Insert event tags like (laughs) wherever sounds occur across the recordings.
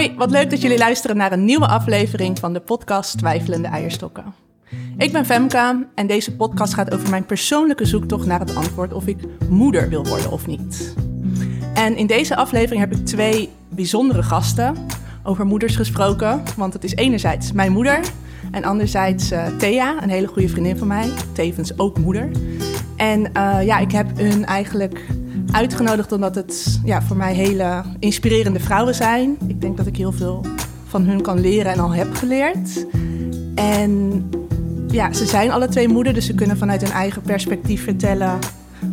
Hoi, wat leuk dat jullie luisteren naar een nieuwe aflevering van de podcast Twijfelende Eierstokken. Ik ben Femka en deze podcast gaat over mijn persoonlijke zoektocht naar het antwoord of ik moeder wil worden of niet. En in deze aflevering heb ik twee bijzondere gasten over moeders gesproken. Want het is enerzijds mijn moeder en anderzijds uh, Thea, een hele goede vriendin van mij, tevens ook moeder. En uh, ja, ik heb hun eigenlijk uitgenodigd omdat het ja, voor mij hele inspirerende vrouwen zijn. Ik denk dat ik heel veel van hun kan leren en al heb geleerd. En ja, ze zijn alle twee moeder, dus ze kunnen vanuit hun eigen perspectief vertellen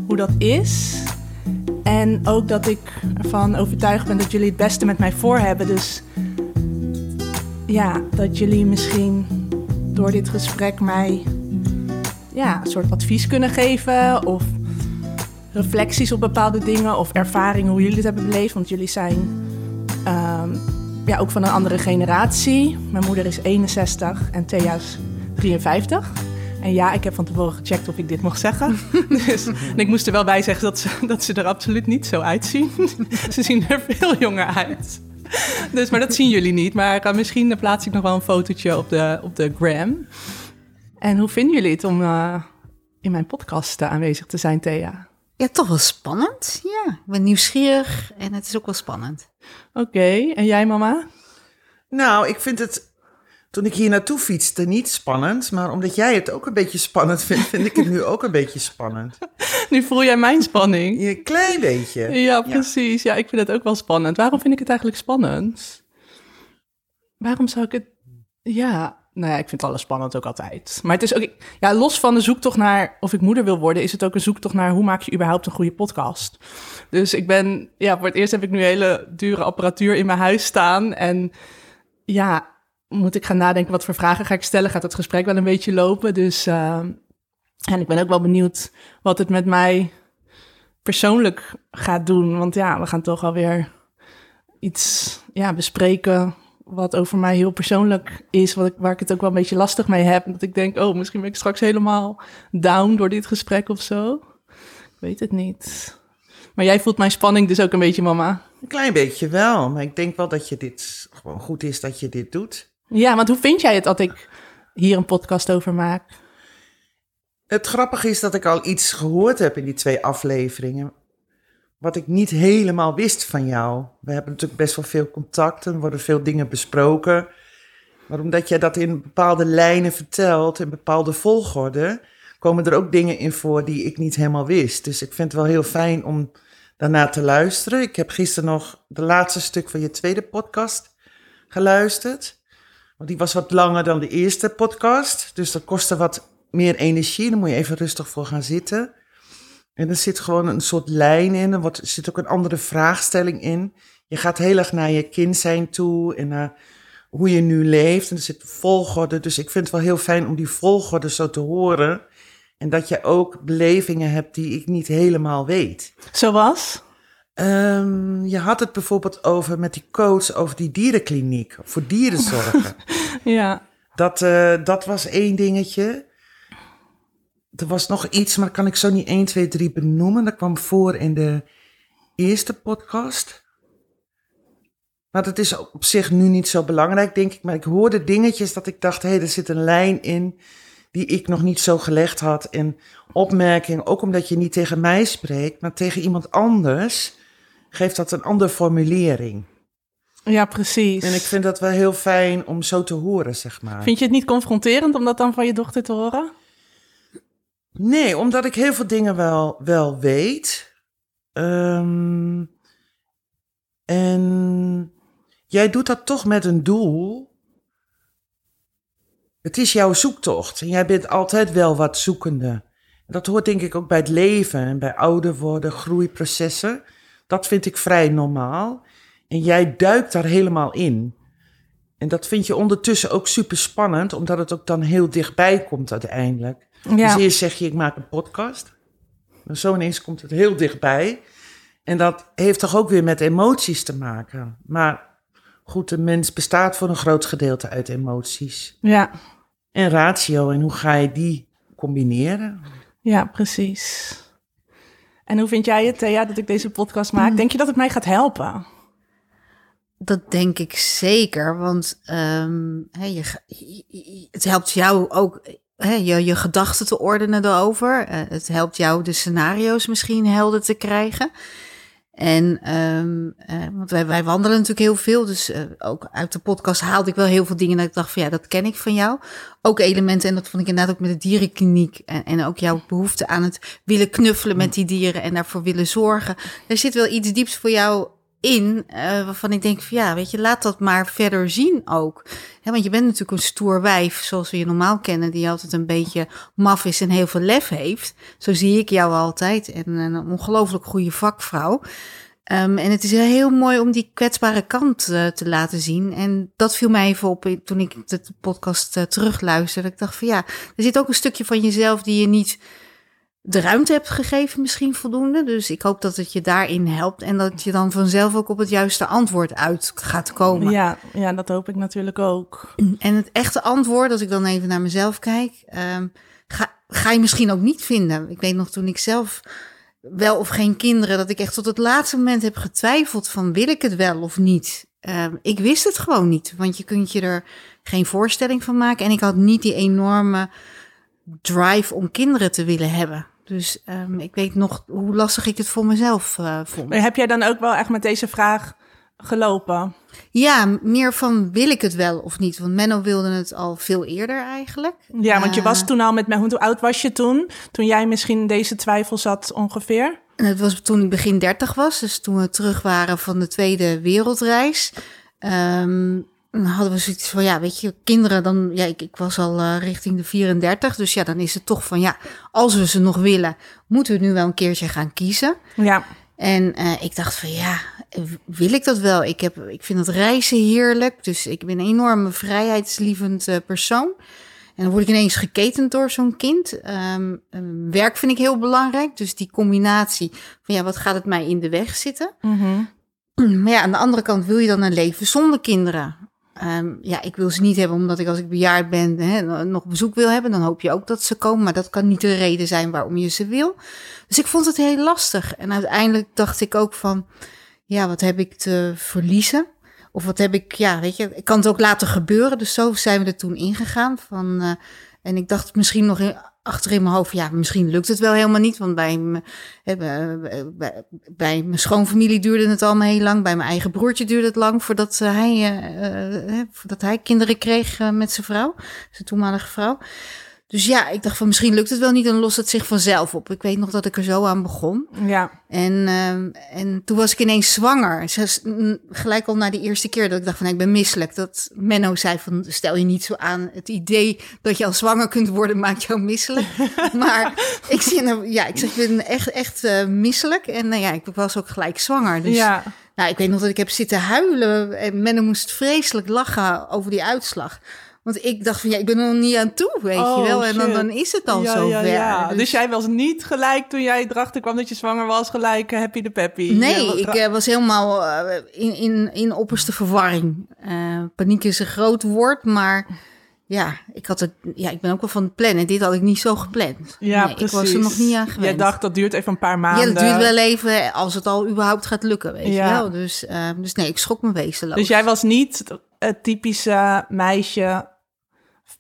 hoe dat is. En ook dat ik ervan overtuigd ben dat jullie het beste met mij voor hebben. Dus ja, dat jullie misschien door dit gesprek mij ja, een soort advies kunnen geven. Of reflecties op bepaalde dingen. Of ervaringen hoe jullie het hebben beleefd. Want jullie zijn um, ja, ook van een andere generatie. Mijn moeder is 61 en Thea is 53. En ja, ik heb van tevoren gecheckt of ik dit mocht zeggen. (laughs) dus, en ik moest er wel bij zeggen dat ze, dat ze er absoluut niet zo uitzien. (laughs) ze zien er veel jonger uit. Dus, maar dat zien jullie niet. Maar uh, misschien plaats ik nog wel een fotootje op de, op de gram. En hoe vinden jullie het om uh, in mijn podcast uh, aanwezig te zijn, Thea? Ja, toch wel spannend. Ja, ik ben nieuwsgierig en het is ook wel spannend. Oké, okay. en jij mama? Nou, ik vind het toen ik hier naartoe fietste niet spannend. Maar omdat jij het ook een beetje spannend vindt, vind ik het nu ook een beetje spannend. (laughs) Nu voel jij mijn spanning. Een klein beetje. Ja, precies. Ja. ik vind het ook wel spannend. Waarom vind ik het eigenlijk spannend? Waarom zou ik het... Ja, nou ja, ik vind alles spannend ook altijd. Maar het is ook... Ja, los van de zoektocht naar of ik moeder wil worden... is het ook een zoektocht naar hoe maak je überhaupt een goede podcast. Dus ik ben... Ja, voor het eerst heb ik nu hele dure apparatuur in mijn huis staan. En ja, moet ik gaan nadenken wat voor vragen ga ik stellen. Gaat het gesprek wel een beetje lopen. Dus uh, en ik ben ook wel benieuwd wat het met mij persoonlijk gaat doen. Want ja, we gaan toch alweer iets ja, bespreken wat over mij heel persoonlijk is. Wat ik, waar ik het ook wel een beetje lastig mee heb. Dat ik denk, oh, misschien ben ik straks helemaal down door dit gesprek of zo. Ik weet het niet. Maar jij voelt mijn spanning dus ook een beetje, mama. Een klein beetje wel, maar ik denk wel dat je dit gewoon goed is dat je dit doet. Ja, want hoe vind jij het dat ik hier een podcast over maak? Het grappige is dat ik al iets gehoord heb in die twee afleveringen. Wat ik niet helemaal wist van jou. We hebben natuurlijk best wel veel contacten, er worden veel dingen besproken. Maar omdat jij dat in bepaalde lijnen vertelt, in bepaalde volgorde, komen er ook dingen in voor die ik niet helemaal wist. Dus ik vind het wel heel fijn om daarna te luisteren. Ik heb gisteren nog de laatste stuk van je tweede podcast geluisterd. Want die was wat langer dan de eerste podcast. Dus dat kostte wat meer energie. Dan moet je even rustig voor gaan zitten. En er zit gewoon een soort lijn in. Er, wordt, zit ook een andere vraagstelling in. Je gaat heel erg naar je kind zijn toe en naar hoe je nu leeft. En er zit volgorde. Dus ik vind het wel heel fijn om die volgorde zo te horen. En dat je ook belevingen hebt die ik niet helemaal weet. Zoals? Um, je had het bijvoorbeeld over met die coach over die dierenkliniek voor dierenzorgen. (laughs) ja. Dat, uh, dat was één dingetje. Er was nog iets, maar kan ik zo niet 1, 2, 3 benoemen. Dat kwam voor in de eerste podcast. Maar dat is op zich nu niet zo belangrijk, denk ik. Maar ik hoorde dingetjes dat ik dacht, hé, hey, er zit een lijn in die ik nog niet zo gelegd had. En opmerking, ook omdat je niet tegen mij spreekt, maar tegen iemand anders geeft dat een andere formulering. Ja, precies. En ik vind dat wel heel fijn om zo te horen, zeg maar. Vind je het niet confronterend om dat dan van je dochter te horen? Nee, omdat ik heel veel dingen wel, wel weet. Um, en jij doet dat toch met een doel. Het is jouw zoektocht en jij bent altijd wel wat zoekende. Dat hoort denk ik ook bij het leven en bij ouder worden, groeiprocessen. Dat vind ik vrij normaal. En jij duikt daar helemaal in. En dat vind je ondertussen ook super spannend, omdat het ook dan heel dichtbij komt uiteindelijk. Ja. Dus eerst zeg je, ik maak een podcast. En zo ineens komt het heel dichtbij. En dat heeft toch ook weer met emoties te maken. Maar goed, de mens bestaat voor een groot gedeelte uit emoties. Ja. En ratio, en hoe ga je die combineren? Ja, precies. En hoe vind jij het, ja, dat ik deze podcast maak? Denk je dat het mij gaat helpen? Dat denk ik zeker, want ehm, je- het helpt jou ook hè, je, je gedachten te ordenen erover. Eh, het helpt jou de scenario's misschien helder te krijgen. En ehm, eh, want wij, wij wandelen natuurlijk heel veel, dus eh, ook uit de podcast haalde ik wel heel veel dingen dat ik dacht van ja, dat ken ik van jou. Ook elementen, en dat vond ik inderdaad ook met de dierenkliniek en, en ook jouw behoefte aan het willen knuffelen met die dieren en daarvoor willen zorgen. Er zit wel iets dieps voor jou in, eh, waarvan ik denk van ja, weet je, laat dat maar verder zien ook. Want je bent natuurlijk een stoer wijf, zoals we je normaal kennen, die altijd een beetje maf is en heel veel lef heeft. Zo zie ik jou altijd en een ongelooflijk goede vakvrouw. Ehm, en het is heel mooi om die kwetsbare kant eh, te laten zien. En dat viel mij even op toen ik de podcast eh, terugluisterde. Ik dacht van ja, er zit ook een stukje van jezelf die je niet de ruimte hebt gegeven, misschien voldoende. Dus ik hoop dat het je daarin helpt en dat je dan vanzelf ook op het juiste antwoord uit gaat komen. Ja, ja, dat hoop ik natuurlijk ook. En het echte antwoord, als ik dan even naar mezelf kijk, ehm, ga, ga je misschien ook niet vinden. Ik weet nog toen ik zelf wel of geen kinderen, dat ik echt tot het laatste moment heb getwijfeld van wil ik het wel of niet. Ehm, ik wist het gewoon niet, want je kunt je er geen voorstelling van maken. En ik had niet die enorme drive om kinderen te willen hebben. Dus ehm, ik weet nog hoe lastig ik het voor mezelf eh, vond. Maar heb jij dan ook wel echt met deze vraag gelopen? Ja, meer van wil ik het wel of niet? Want Menno wilde het al veel eerder eigenlijk. Ja, want je Eh, was toen al met mij. Hoe oud was je toen? Toen jij misschien deze twijfel zat ongeveer? En het was toen ik begin 30 was, dus toen we terug waren van de Tweede Wereldreis. Dan hadden we zoiets van, ja, weet je, kinderen, dan, ja, ik, ik was al eh, richting de 34, dus ja, dan is het toch van, ja, als we ze nog willen, moeten we nu wel een keertje gaan kiezen. Ja. En eh, ik dacht van, ja, wil ik dat wel? Ik, heb, ik vind het reizen heerlijk, dus ik ben een enorme vrijheidslievend eh, persoon. En dan word ik ineens geketend door zo'n kind. Ehm, eh, werk vind ik heel belangrijk. Dus die combinatie van ja, wat gaat het mij in de weg zitten? Mhm. Maar ja, aan de andere kant wil je dan een leven zonder kinderen. Ehm, ja, ik wil ze niet hebben omdat ik als ik bejaard ben nog bezoek wil hebben. Dan hoop je ook dat ze komen. Maar dat kan niet de reden zijn waarom je ze wil. Dus ik vond het heel lastig. En uiteindelijk dacht ik ook van, ja, wat heb ik te verliezen? Of wat heb ik, ja, weet je, ik kan het ook laten gebeuren. Dus zo zijn we er toen ingegaan. Van, eh, en ik dacht misschien nog achter in mijn hoofd, ja, misschien lukt het wel helemaal niet. Want bij, bij, bij, mijn schoonfamilie duurde het allemaal heel lang. Bij mijn eigen broertje duurde het lang voordat hij, eh, eh, voordat hij kinderen kreeg eh, met zijn vrouw, zijn toenmalige vrouw. Dus ja, ik dacht van misschien lukt het wel niet, dan lost het zich vanzelf op. Ik weet nog dat ik er zo aan begon. Ja. En, ehm, en toen was ik ineens zwanger. Gelijk al na die eerste keer dat ik dacht van ik ben misselijk. Dat Menno zei van stel je niet zo aan. Het idee dat je al zwanger kunt worden maakt jou misselijk. (laughs) maar ik, zie, nou, ja, ik zeg ik ben echt, echt eh, misselijk. En nou ja, ik was ook gelijk zwanger. Dus ja. nou, ik weet nog dat ik heb zitten huilen. En Menno moest vreselijk lachen over die uitslag. Want ik dacht van ja, ik ben er nog niet aan toe, weet Oh, je wel. En dan, is het al ja, zover. ja, ja. Dus, Dus- jij was niet gelijk toen jij erachter kwam dat je zwanger was, gelijk eh, happy de peppy. Nee, ik eh, was helemaal eh, in, in, in opperste verwarring. Paniek is een groot woord, maar ja, ik, had het, ja, ik ben ook wel van het plannen. Dit had ik niet zo gepland. ja, nee, precies. ik was er nog niet aan gewend. Jij dacht dat duurt even een paar ja, maanden. dat duurt wel even als het al überhaupt gaat lukken, weet Ja. je wel. Dus, dus nee, ik schrok me wezenloos. Dus jij was niet het typische meisje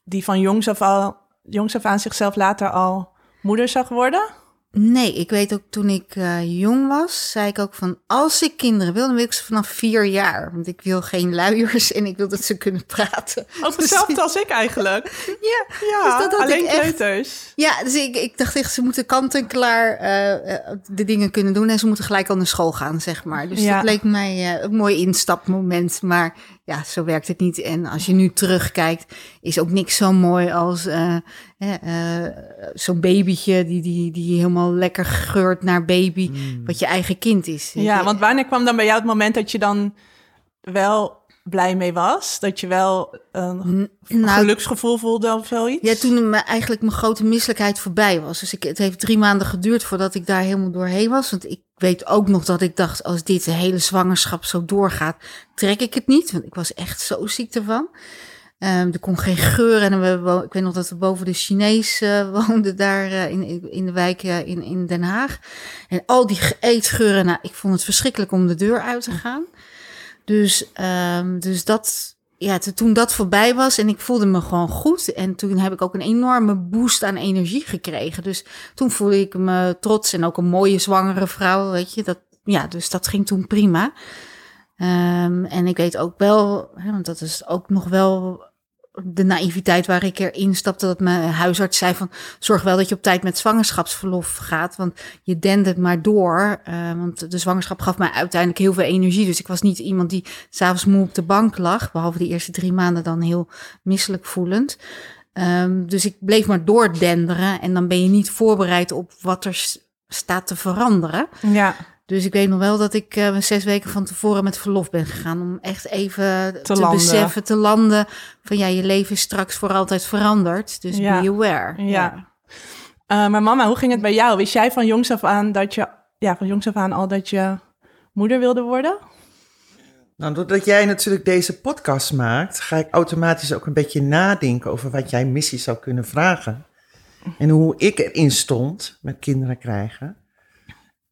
die van jongs af, al, jongs af aan zichzelf later al moeder zag worden? Nee, ik weet ook toen ik eh, jong was, zei ik ook van als ik kinderen wil, dan wil ik ze vanaf vier jaar. Want ik wil geen luiers en ik wil dat ze kunnen praten. Ook hetzelfde als ik eigenlijk. (laughs) Ja, Ja, Dus dat alleen ik echt. kleuters. Ja, dus ik, ik dacht echt, ze moeten kant-en-klaar eh, eh, de dingen kunnen doen. En ze moeten gelijk al naar school gaan, zeg maar. Dus Ja. dat leek mij een mooi instapmoment. Maar ja, zo werkt het niet. En als je nu terugkijkt, is ook niks zo mooi als eh, eh, eh, zo'n babytje... Die, die, die helemaal lekker geurt naar baby, wat je eigen kind is. Ja, je. want wanneer kwam dan bij jou het moment dat je dan wel blij mee was? Dat je wel een Nou, geluksgevoel voelde of zoiets? Ja, toen me, eigenlijk mijn grote misselijkheid voorbij was. Dus ik, het heeft drie maanden geduurd voordat ik daar helemaal doorheen was. Want ik weet ook nog dat ik dacht, als dit de hele zwangerschap zo doorgaat, trek ik het niet. Want ik was echt zo ziek ervan. Ehm, er kon geen geur en we, ik weet nog dat we boven de Chinees eh, (laughs) woonden daar eh, in, in de wijk eh, in, in Den Haag. En al die ge- eetgeuren, nou, ik vond het verschrikkelijk om de deur uit te gaan. Dus, ehm, dus dat, ja, toen dat voorbij was en ik voelde me gewoon goed. En toen heb ik ook een enorme boost aan energie gekregen. Dus toen voelde ik me trots en ook een mooie zwangere vrouw, weet je. Dat, ja, dus dat ging toen prima. Ehm, en ik weet ook wel, hè, want dat is ook nog wel de naïviteit waar ik erin stapte, dat mijn huisarts zei van zorg wel dat je op tijd met zwangerschapsverlof gaat, want je dendert maar door. Eh, want de zwangerschap gaf mij uiteindelijk heel veel energie, dus ik was niet iemand die s'avonds moe op de bank lag, behalve de eerste drie maanden dan heel misselijk voelend. Ehm, dus ik bleef maar doordenderen en dan ben je niet voorbereid op wat er staat te veranderen. Ja, Dus ik weet nog wel dat ik eh, zes weken van tevoren met verlof ben gegaan. Om echt even te, landen. beseffen, te landen. Van ja, je leven is straks voor altijd veranderd. Dus Ja. be aware. ja. Eh, maar mama, hoe ging het bij jou? Wist jij van jongs af aan dat je, ja, van jongs af aan al dat je moeder wilde worden? Nou, doordat jij natuurlijk deze podcast maakt, ga ik automatisch ook een beetje nadenken over wat jij missie zou kunnen vragen. En hoe ik erin stond met kinderen krijgen.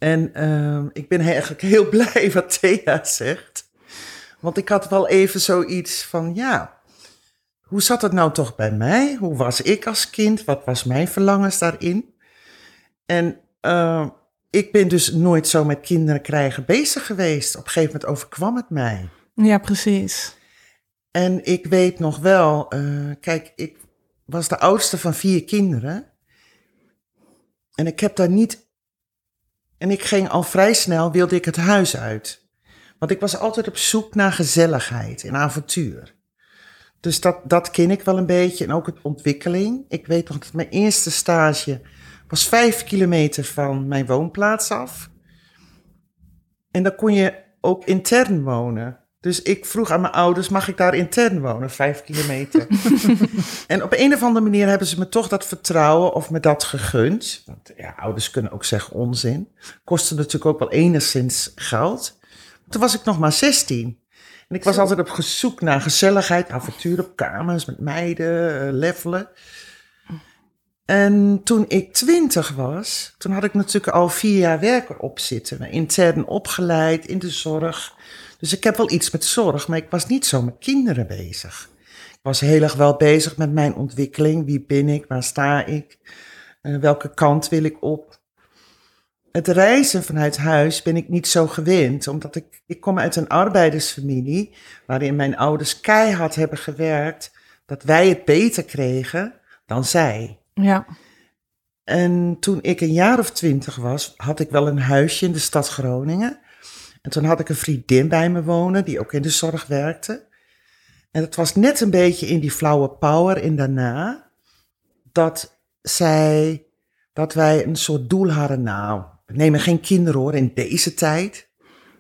En ehm, ik ben eigenlijk (laughs) heel blij wat Thea zegt. Want ik had wel even zoiets van, ja, hoe zat het nou toch bij mij? Hoe was ik als kind? Wat was mijn verlangens daarin? En eh, ik ben dus nooit zo met kinderen krijgen bezig geweest. Op een gegeven moment overkwam het mij. Ja, precies. En ik weet nog wel, eh, kijk, ik was de oudste van vier kinderen. En ik heb daar niet. En ik ging al vrij snel, wilde ik het huis uit. Want ik was altijd op zoek naar gezelligheid en avontuur. Dus dat, dat ken ik wel een beetje. En ook het ontwikkeling. Ik weet nog dat mijn eerste stage was vijf kilometer van mijn woonplaats af. En dan kon je ook intern wonen. Dus ik vroeg aan mijn ouders, mag ik daar intern wonen, vijf kilometer? (laughs) en op een of andere manier hebben ze me toch dat vertrouwen of me dat gegund. Want ja, ouders kunnen ook zeggen onzin. Kostte natuurlijk ook wel enigszins geld. Toen was ik nog maar 16. En ik was altijd op zoek naar gezelligheid, avontuur op kamers met meiden, eh, levelen. En toen ik twintig was, toen had ik natuurlijk al vier jaar werk erop zitten. Intern opgeleid in de zorg. Dus ik heb wel iets met zorg, maar ik was niet zo met kinderen bezig. Ik was heel erg wel bezig met mijn ontwikkeling. Wie ben ik? Waar sta ik? Eh, welke kant wil ik op? Het reizen vanuit huis ben ik niet zo gewend, omdat ik, ik kom uit een arbeidersfamilie waarin mijn ouders keihard hebben gewerkt dat wij het beter kregen dan zij. Ja, En toen ik een jaar of twintig was, had ik wel een huisje in de stad Groningen. En toen had ik een vriendin bij me wonen, die ook in de zorg werkte. En het was net een beetje in die flauwe power in daarna, dat zij, dat wij een soort doel hadden. Nou, we nemen geen kinderen hoor, in deze tijd.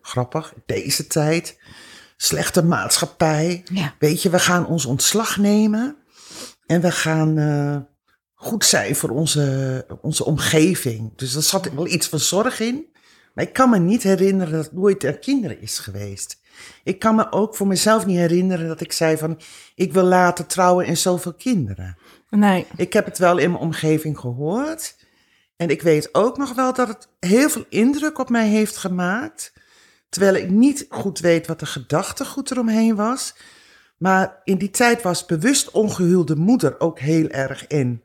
Grappig, deze tijd. Slechte maatschappij. Ja. Weet je, we gaan ons ontslag nemen. En we gaan eh, goed zijn voor onze, onze omgeving. Dus er zat wel iets van zorg in. Maar ik kan me niet herinneren dat het nooit er kinderen is geweest. Ik kan me ook voor mezelf niet herinneren dat ik zei van... ik wil later trouwen en zoveel kinderen. nee. Ik heb het wel in mijn omgeving gehoord. En ik weet ook nog wel dat het heel veel indruk op mij heeft gemaakt. Terwijl ik niet goed weet wat de gedachtegoed eromheen was. Maar in die tijd was bewust ongehuwde moeder ook heel erg in.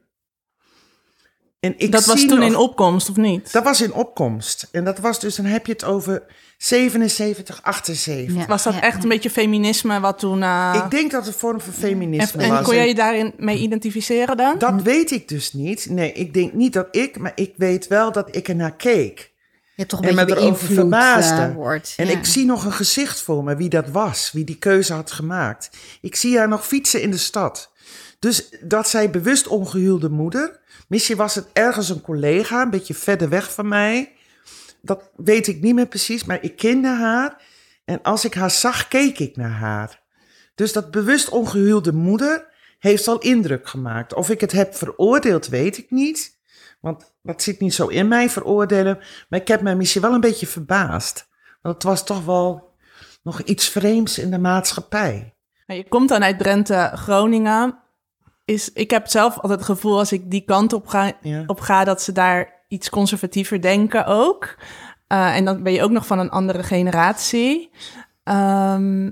En ik dat was zie toen nog- in opkomst, of niet? Dat was in opkomst. En dat was dus, dan heb je het over 77, 78. Ja. Was dat Ja, echt ja. een beetje feminisme wat toen... eh, Ik denk dat het een vorm van feminisme en was. kon En- jij je daarin mee identificeren dan? Dat weet ik dus niet. Nee, ik denk niet dat ik, maar ik weet wel dat ik ernaar keek. Je toch een En beetje erover beïnvloed verbaasde. eh, wordt. En ja. ik zie nog een gezicht voor me, wie dat was, wie die keuze had gemaakt. Ik zie haar nog fietsen in de stad. Dus dat zij bewust ongehuwde moeder, misschien was het ergens een collega, een beetje verder weg van mij. Dat weet ik niet meer precies, maar ik kende haar. En als ik haar zag, keek ik naar haar. Dus dat bewust ongehuwde moeder heeft al indruk gemaakt. Of ik het heb veroordeeld, weet ik niet. Want dat zit niet zo in mij, veroordelen. Maar ik heb me misschien wel een beetje verbaasd. Want het was toch wel nog iets vreemds in de maatschappij. Nou, Je komt dan uit Drenthe, Groningen. Is, ik heb zelf altijd het gevoel als ik die kant op ga, Ja. op ga dat ze daar iets conservatiever denken ook. Eh, en dan ben je ook nog van een andere generatie. ehm,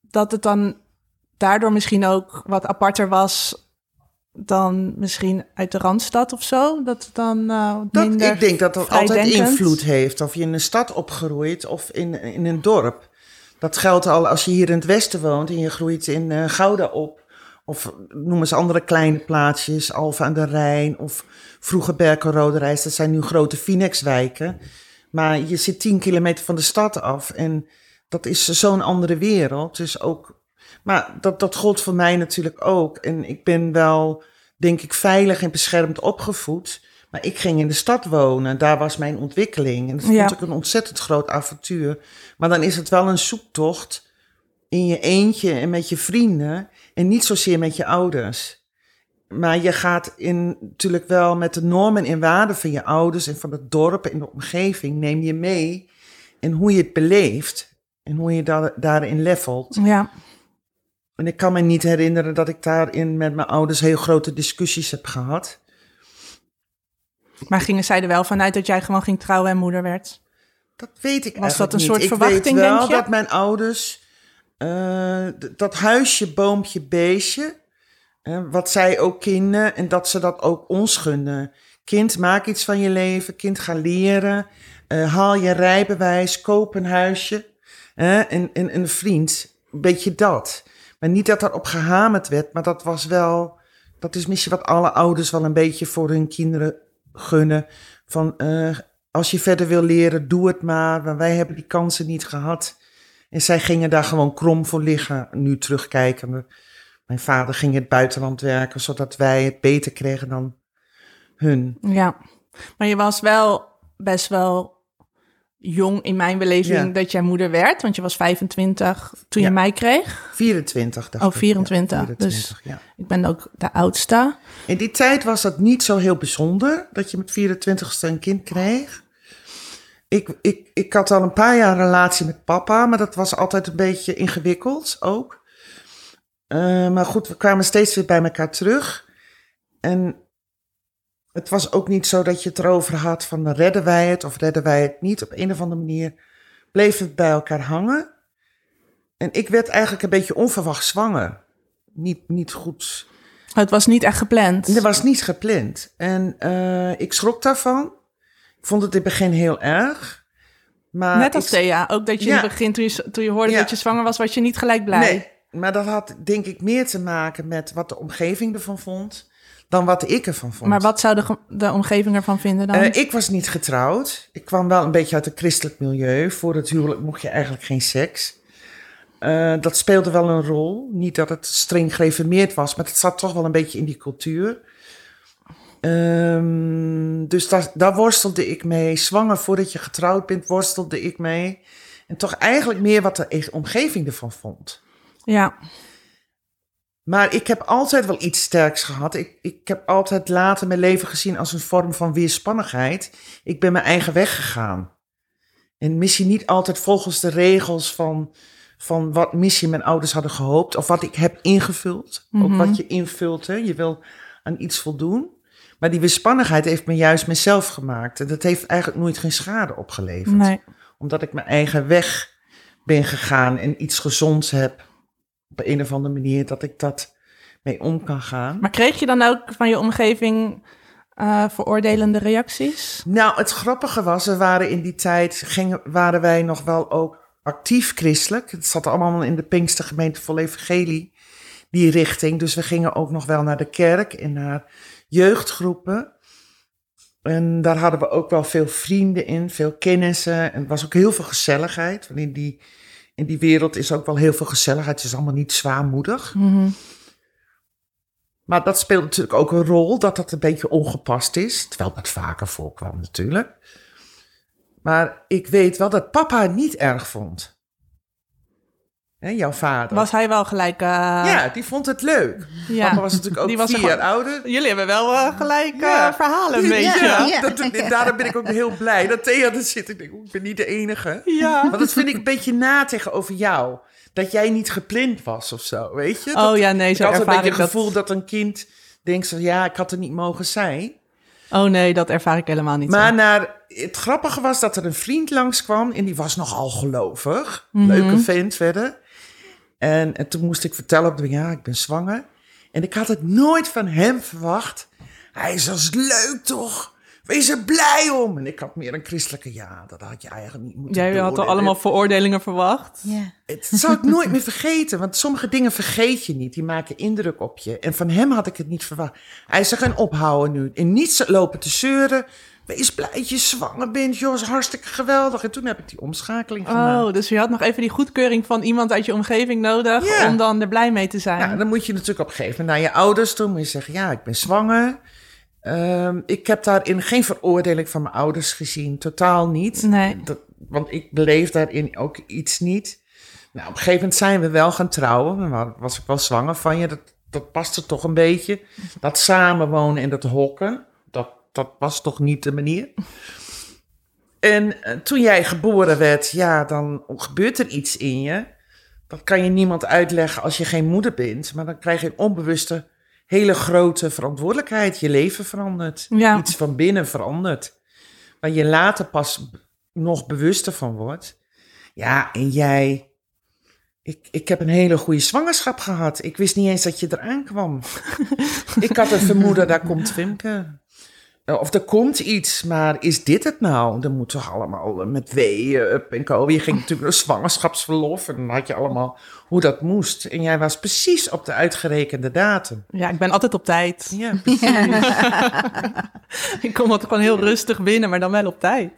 dat het dan daardoor misschien ook wat aparter was dan misschien uit de Randstad of zo? Dat het dan uh, dat, Ik denk dat dat altijd invloed heeft. Of je in een stad opgroeit of in, in een dorp. Dat geldt al als je hier in het westen woont en je groeit in eh, Gouda op. Of noem eens andere kleine plaatsjes, Alphen aan de Rijn of vroeger Berkenrode Reis. Dat zijn nu grote Finex-wijken. Maar je zit 10 kilometer van de stad af en dat is zo'n andere wereld. Dus ook, maar dat, dat gold voor mij natuurlijk ook. En ik ben wel, denk ik, veilig en beschermd opgevoed. Maar ik ging in de stad wonen, daar was mijn ontwikkeling. En dat vond Ja. ik een ontzettend groot avontuur. Maar dan is het wel een zoektocht in je eentje en met je vrienden. En niet zozeer met je ouders. Maar je gaat in, natuurlijk wel met de normen en waarden van je ouders en van het dorp en de omgeving, neem je mee. En hoe je het beleeft en hoe je daar, daarin levelt. Ja, En ik kan me niet herinneren dat ik daarin met mijn ouders heel grote discussies heb gehad. maar gingen zij er wel vanuit dat jij gewoon ging trouwen en moeder werd? Dat weet ik Was dat een niet. soort ik verwachting, weet wel denk je? dat mijn ouders eh, dat huisje, boompje, beestje, eh, wat zij ook kenden en dat ze dat ook ons gunden. Kind, maak iets van je leven. Kind, ga leren. Eh, haal je rijbewijs. Koop een huisje. en, en een vriend. Een beetje dat. Maar niet dat daarop gehamerd werd, maar dat was wel... Dat is misschien wat alle ouders wel een beetje voor hun kinderen gunnen. Van, als je verder wil leren, doe het maar. Want wij hebben die kansen niet gehad. En zij gingen daar gewoon krom voor liggen, nu terugkijkende. Mijn vader ging in het buitenland werken, zodat wij het beter kregen dan hun. Ja, maar je was wel best wel jong in mijn beleving Ja. dat jij moeder werd, want je was 25 toen je mij kreeg. 24, dacht Oh, ik. Ja, 24, 24, ja. Ik ben ook de oudste. In die tijd was dat niet zo heel bijzonder, dat je met 24ste een kind kreeg. Ik, ik, ik had al een paar jaar een relatie met papa, maar dat was altijd een beetje ingewikkeld ook. Eh, maar goed, we kwamen steeds weer bij elkaar terug. En het was ook niet zo dat je het erover had van redden wij het of redden wij het niet. Op een of andere manier bleef het bij elkaar hangen. En ik werd eigenlijk een beetje onverwacht zwanger. Niet, niet goed Het was niet echt gepland. dat was niet gepland. En eh, ik schrok daarvan. Ik vond het in het begin heel erg. Maar Net als ik- Thea, ook dat je in het begin, toen je, toen je hoorde Ja. dat je zwanger was, was je niet gelijk blij. Nee, maar dat had denk ik meer te maken met wat de omgeving ervan vond... dan wat ik ervan vond. Maar wat zou de omgeving ervan vinden dan? Eh, ik was niet getrouwd. Ik kwam wel een beetje uit een christelijk milieu. Voor het huwelijk mocht je eigenlijk geen seks. Eh, dat speelde wel een rol. Niet dat het streng gereformeerd was, maar het zat toch wel een beetje in die cultuur. Ehm, dus daar, daar worstelde ik mee. Zwanger voordat je getrouwd bent, worstelde ik mee. En toch eigenlijk meer wat de e- omgeving ervan vond. ja, Maar ik heb altijd wel iets sterks gehad. Ik, ik heb altijd later mijn leven gezien als een vorm van weerspannigheid. Ik ben mijn eigen weg gegaan. En misschien niet altijd volgens de regels van, van wat misschien mijn ouders hadden gehoopt. Of wat ik heb ingevuld. Ook wat je invult. Hè. Je wil aan iets voldoen. Maar die weerspannigheid heeft me juist mezelf gemaakt. En dat heeft eigenlijk nooit geen schade opgeleverd nee. omdat ik mijn eigen weg ben gegaan en iets gezonds heb. Op een of andere manier dat ik dat mee om kan gaan. Maar kreeg je dan ook van je omgeving eh, veroordelende reacties? Nou, het grappige was, we waren in die tijd, gingen, waren wij nog wel ook actief christelijk. Het zat allemaal in de Pinkstergemeente vol Evangelie, die richting. Dus we gingen ook nog wel naar de kerk en naar jeugdgroepen. En daar hadden we ook wel veel vrienden in, veel kennissen. En er was ook heel veel gezelligheid. Want in die, in die wereld is ook wel heel veel gezelligheid. Het is allemaal niet zwaarmoedig. Mhm. Maar dat speelt natuurlijk ook een rol, dat dat een beetje ongepast is. Terwijl dat vaker voorkwam natuurlijk. Maar ik weet wel dat papa het niet erg vond. Hè, jouw vader. Was hij wel gelijk... eh, ja, die vond het leuk. ja. Papa was natuurlijk ook Die was jaar ouder. Jullie hebben wel eh, gelijk eh, verhalen een beetje. Ja, Ja. Dat, en daarom ben ik ook heel blij dat Thea er zit. Ik denk, oeh, ik ben niet de enige. Ja. Want dat vind ik een beetje na tegenover jou. Dat jij niet gepland was of zo, weet je? Oh ja, nee, ik zo had een beetje ik het dat. gevoel dat een kind denkt zo, ja, ik had er niet mogen zijn. Oh nee, dat ervaar ik helemaal niet. Maar zo. naar, het grappige was dat er een vriend langskwam en die was nogal gelovig. Mhm. Leuke vent verder. En, en toen moest ik vertellen op de ja, ik ben zwanger. En ik had het nooit van hem verwacht. Hij is als leuk toch? Wees er blij om. En ik had meer een christelijke ja, dat had je eigenlijk niet moeten Jij doen. had al En- allemaal veroordelingen verwacht. Ja. Het zal ik nooit meer vergeten, want sommige dingen vergeet je niet. Die maken indruk op je. En van hem had ik het niet verwacht. Hij is er gaan ophouden nu. En niet lopen te zeuren. Wees blij dat je zwanger bent, joh. is hartstikke geweldig. En toen heb ik die omschakeling gemaakt. Oh, dus je had nog even die goedkeuring van iemand uit je omgeving nodig Ja. om dan er blij mee te zijn. Ja, dan moet je natuurlijk op een gegeven moment naar je ouders toe. Moet je zeggen, ja, ik ben zwanger. Ehm, ik heb daarin geen veroordeling van mijn ouders gezien. Totaal niet. Nee. Dat, want ik beleef daarin ook iets niet. Nou, op een gegeven moment zijn we wel gaan trouwen. Dan was ik wel zwanger van je. Dat, dat paste toch een beetje. Dat samenwonen en dat hokken. Dat, was toch niet de manier. En eh, toen jij geboren werd, ja, dan gebeurt er iets in je. Dat kan je niemand uitleggen als je geen moeder bent. Maar dan krijg je een onbewuste, hele grote verantwoordelijkheid. Je leven verandert. Ja. Iets van binnen verandert. Waar je later pas nog bewuster van wordt. Ja, en jij. Ik, ik heb een hele goede zwangerschap gehad. Ik wist niet eens dat je eraan kwam. (laughs) ik had een vermoeden, daar komt Wimke. Eh, Of er komt iets, maar is dit het nou? Dan moet toch allemaal eh, met weeën up en komen. Je ging natuurlijk naar zwangerschapsverlof en dan had je allemaal hoe dat moest. En jij was precies op de uitgerekende datum. Ja, ik ben altijd op tijd. Ja, (laughs) precies. Ik kom altijd gewoon heel rustig binnen, maar dan wel op tijd.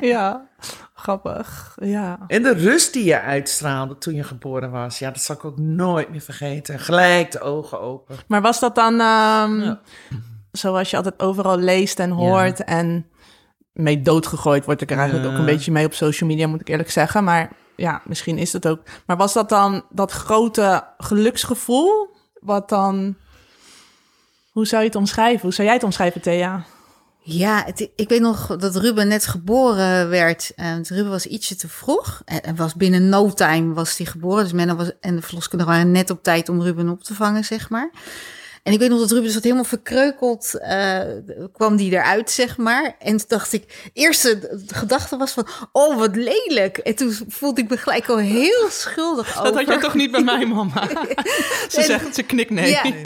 Ja, grappig. Ja. En de rust die je uitstraalde toen je geboren was, ja, dat zal ik ook nooit meer vergeten. Gelijk de ogen open. Maar was dat dan ehm, Ja. Zoals je altijd overal leest en hoort en mee doodgegooid wordt ik er eigenlijk Ja. ook een beetje mee op social media, moet ik eerlijk zeggen. Maar ja, misschien is dat ook. Maar was dat dan dat grote geluksgevoel? Wat dan. Hoe zou je het omschrijven? Hoe zou jij het omschrijven, Thea? Ja, het, ik weet nog dat Ruben net geboren werd. En Ruben was ietsje te vroeg. En, en was binnen no time was hij geboren. Dus Menno was, en de verloskundigen waren net op tijd om Ruben op te vangen, zeg maar. En ik weet nog dat Ruben zat helemaal verkreukeld, eh, kwam die eruit, zeg maar. En toen dacht ik, eerste gedachte was van, oh, wat lelijk. En toen voelde ik me gelijk al heel schuldig over. (laughs) Dat had jij toch niet bij mij, mama? (laughs) ze En- zegt, ze knikt nee. Ja. Nee,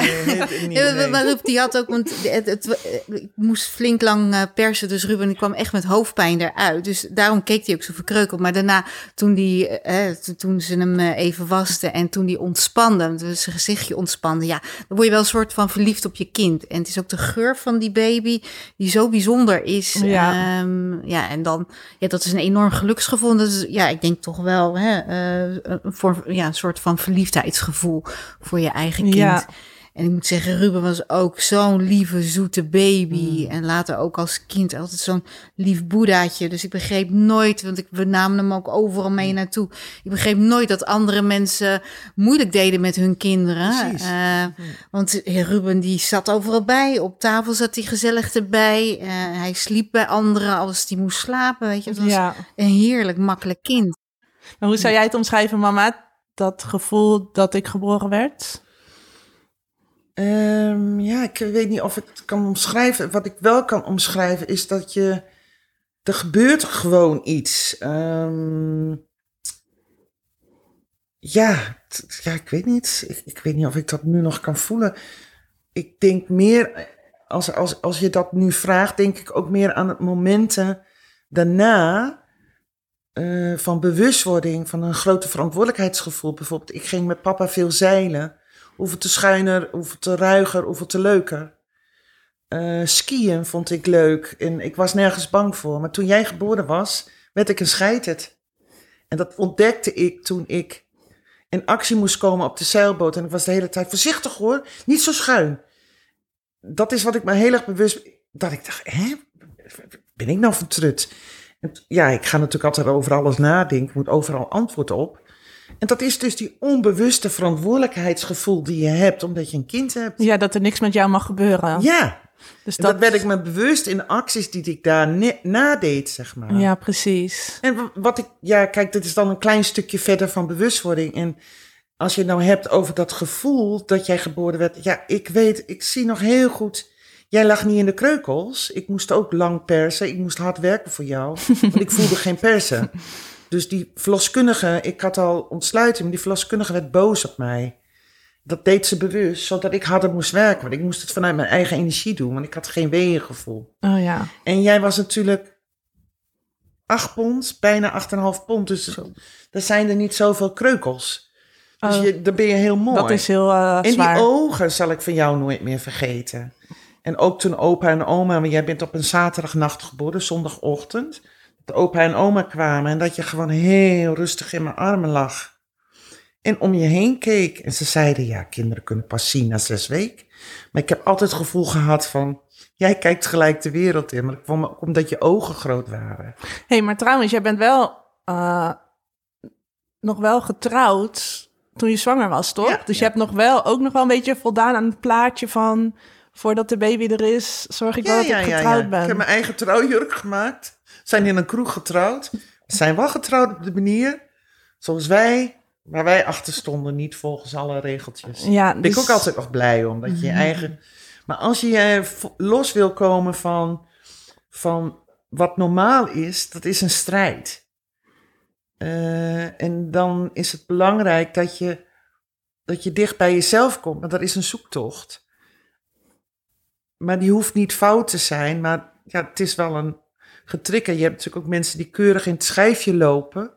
nee, nee, maar Ruben die had ook, want het, het, ik moest flink lang eh, persen, dus Ruben die kwam echt met hoofdpijn eruit. Dus daarom keek hij ook zo verkreukeld. Maar daarna, toen, die, eh, to- toen ze hem eh, even wasten en toen die ontspande, dus zijn gezichtje ontspande, ja, dan word je wel een soort van verliefd op je kind. En het is ook de geur van die baby die zo bijzonder is. Ja. Ehm, ja en dan, ja, dat is een enorm geluksgevoel. Is, ja, ik denk toch wel hè, eh, een, voor, ja, een soort van verliefdheidsgevoel voor je eigen kind. Ja. En ik moet zeggen, Ruben was ook zo'n lieve, zoete baby. En later ook als kind altijd zo'n lief boedaatje. Dus ik begreep nooit, want ik, we namen hem ook overal mee naartoe. Ik begreep nooit dat andere mensen moeilijk deden met hun kinderen. Precies. Eh, want Ruben die zat overal bij. Op tafel zat hij gezellig erbij. Eh, hij sliep bij anderen als hij moest slapen. Weet je, het was Ja. een heerlijk, makkelijk kind. Maar hoe zou jij het omschrijven, mama? Dat gevoel dat ik geboren werd? Ehm, ja, ik weet niet of ik het kan omschrijven. Wat ik wel kan omschrijven is dat je. Er gebeurt gewoon iets. Ehm, ja, ja, ik weet niet. Ik, ik weet niet of ik dat nu nog kan voelen. Ik denk meer, als, als, als je dat nu vraagt, denk ik ook meer aan het momenten daarna. eh, van bewustwording, van een grote verantwoordelijkheidsgevoel. Bijvoorbeeld, ik ging met papa veel zeilen. Hoeveel te schuiner, hoeveel te ruiger, hoeveel te leuker. Eh, skiën vond ik leuk en ik was nergens bang voor. Maar toen jij geboren was, werd ik een scheiterd. En dat ontdekte ik toen ik in actie moest komen op de zeilboot. En ik was de hele tijd voorzichtig hoor, niet zo schuin. Dat is wat ik me heel erg bewust... Dat ik dacht, hè, ben ik nou van trut? En t- ja, ik ga natuurlijk altijd over alles nadenken, ik moet overal antwoord op. En dat is dus die onbewuste verantwoordelijkheidsgevoel die je hebt omdat je een kind hebt. Ja, dat er niks met jou mag gebeuren. Ja, dus dat werd ik me bewust in acties die ik daar nadeed, zeg maar. Ja, precies. En wat ik, ja, kijk, dit is dan een klein stukje verder van bewustwording. En als je het nou hebt over dat gevoel dat jij geboren werd. Ja, ik weet, ik zie nog heel goed Jij lag niet in de kreukels. Ik moest ook lang persen. Ik moest hard werken voor jou. want ik voelde geen persen. (laughs) Dus die verloskundige, ik had al ontsluiting, maar die verloskundige werd boos op mij. Dat deed ze bewust, zodat ik harder moest werken. Want ik moest het vanuit mijn eigen energie doen, want ik had geen weeëngevoel. Oh ja. En jij was natuurlijk 8 pond, bijna 8,5 pond. Dus er zijn er niet zoveel kreukels. Dus Oh. je, dan ben je heel mooi. Dat is heel eh, En die ogen zal ik van jou nooit meer vergeten. En ook toen opa en oma, want jij bent op een zaterdagnacht geboren, zondagochtend. Dat opa en oma kwamen en dat je gewoon heel rustig in mijn armen lag. En om je heen keek. En ze zeiden, ja, kinderen kunnen pas zien na zes weken. Maar ik heb altijd het gevoel gehad van, jij kijkt gelijk de wereld in. Maar ik vond me ook omdat je ogen groot waren. hey, maar trouwens, jij bent wel eh, nog wel getrouwd toen je zwanger was, toch? Ja, dus ja. je hebt nog wel, ook nog wel een beetje voldaan aan het plaatje van... voordat de baby er is, zorg ik wel dat ik getrouwd ben. Ik heb mijn eigen trouwjurk gemaakt. Zijn in een kroeg getrouwd. Zijn wel getrouwd op de manier zoals wij, waar wij achter stonden, niet volgens alle regeltjes. Ja, ben ik dus- ook altijd nog blij om, dat je je eigen... Maar als je los wil komen van, van wat normaal is, dat is een strijd. Eh, en dan is het belangrijk dat je, dat je dicht bij jezelf komt, want dat is een zoektocht. Maar die hoeft niet fout te zijn, maar ja, het is wel een getrikker. Je hebt natuurlijk ook mensen die keurig in het schijfje lopen.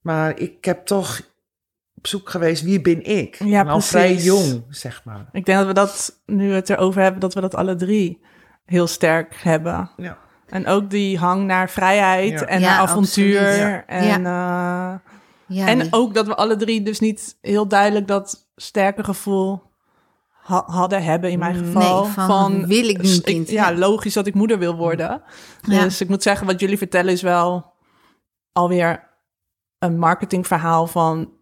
Maar ik heb toch op zoek geweest, wie ben ik? Ja, en al vrij jong, zeg maar. Ik denk dat we dat, nu we het erover hebben, dat we dat alle drie heel sterk hebben. Ja. En ook die hang naar vrijheid Ja. en Ja, naar avontuur. absoluut. Ja. En, eh, Ja, en ook dat we alle drie dus niet heel duidelijk dat sterke gevoel ha- hadden, hebben in mijn Nee, geval. van, wil ik kind? ja, Ja. logisch dat ik moeder wil worden. Ja. Dus ik moet zeggen, wat jullie vertellen is wel alweer een marketingverhaal van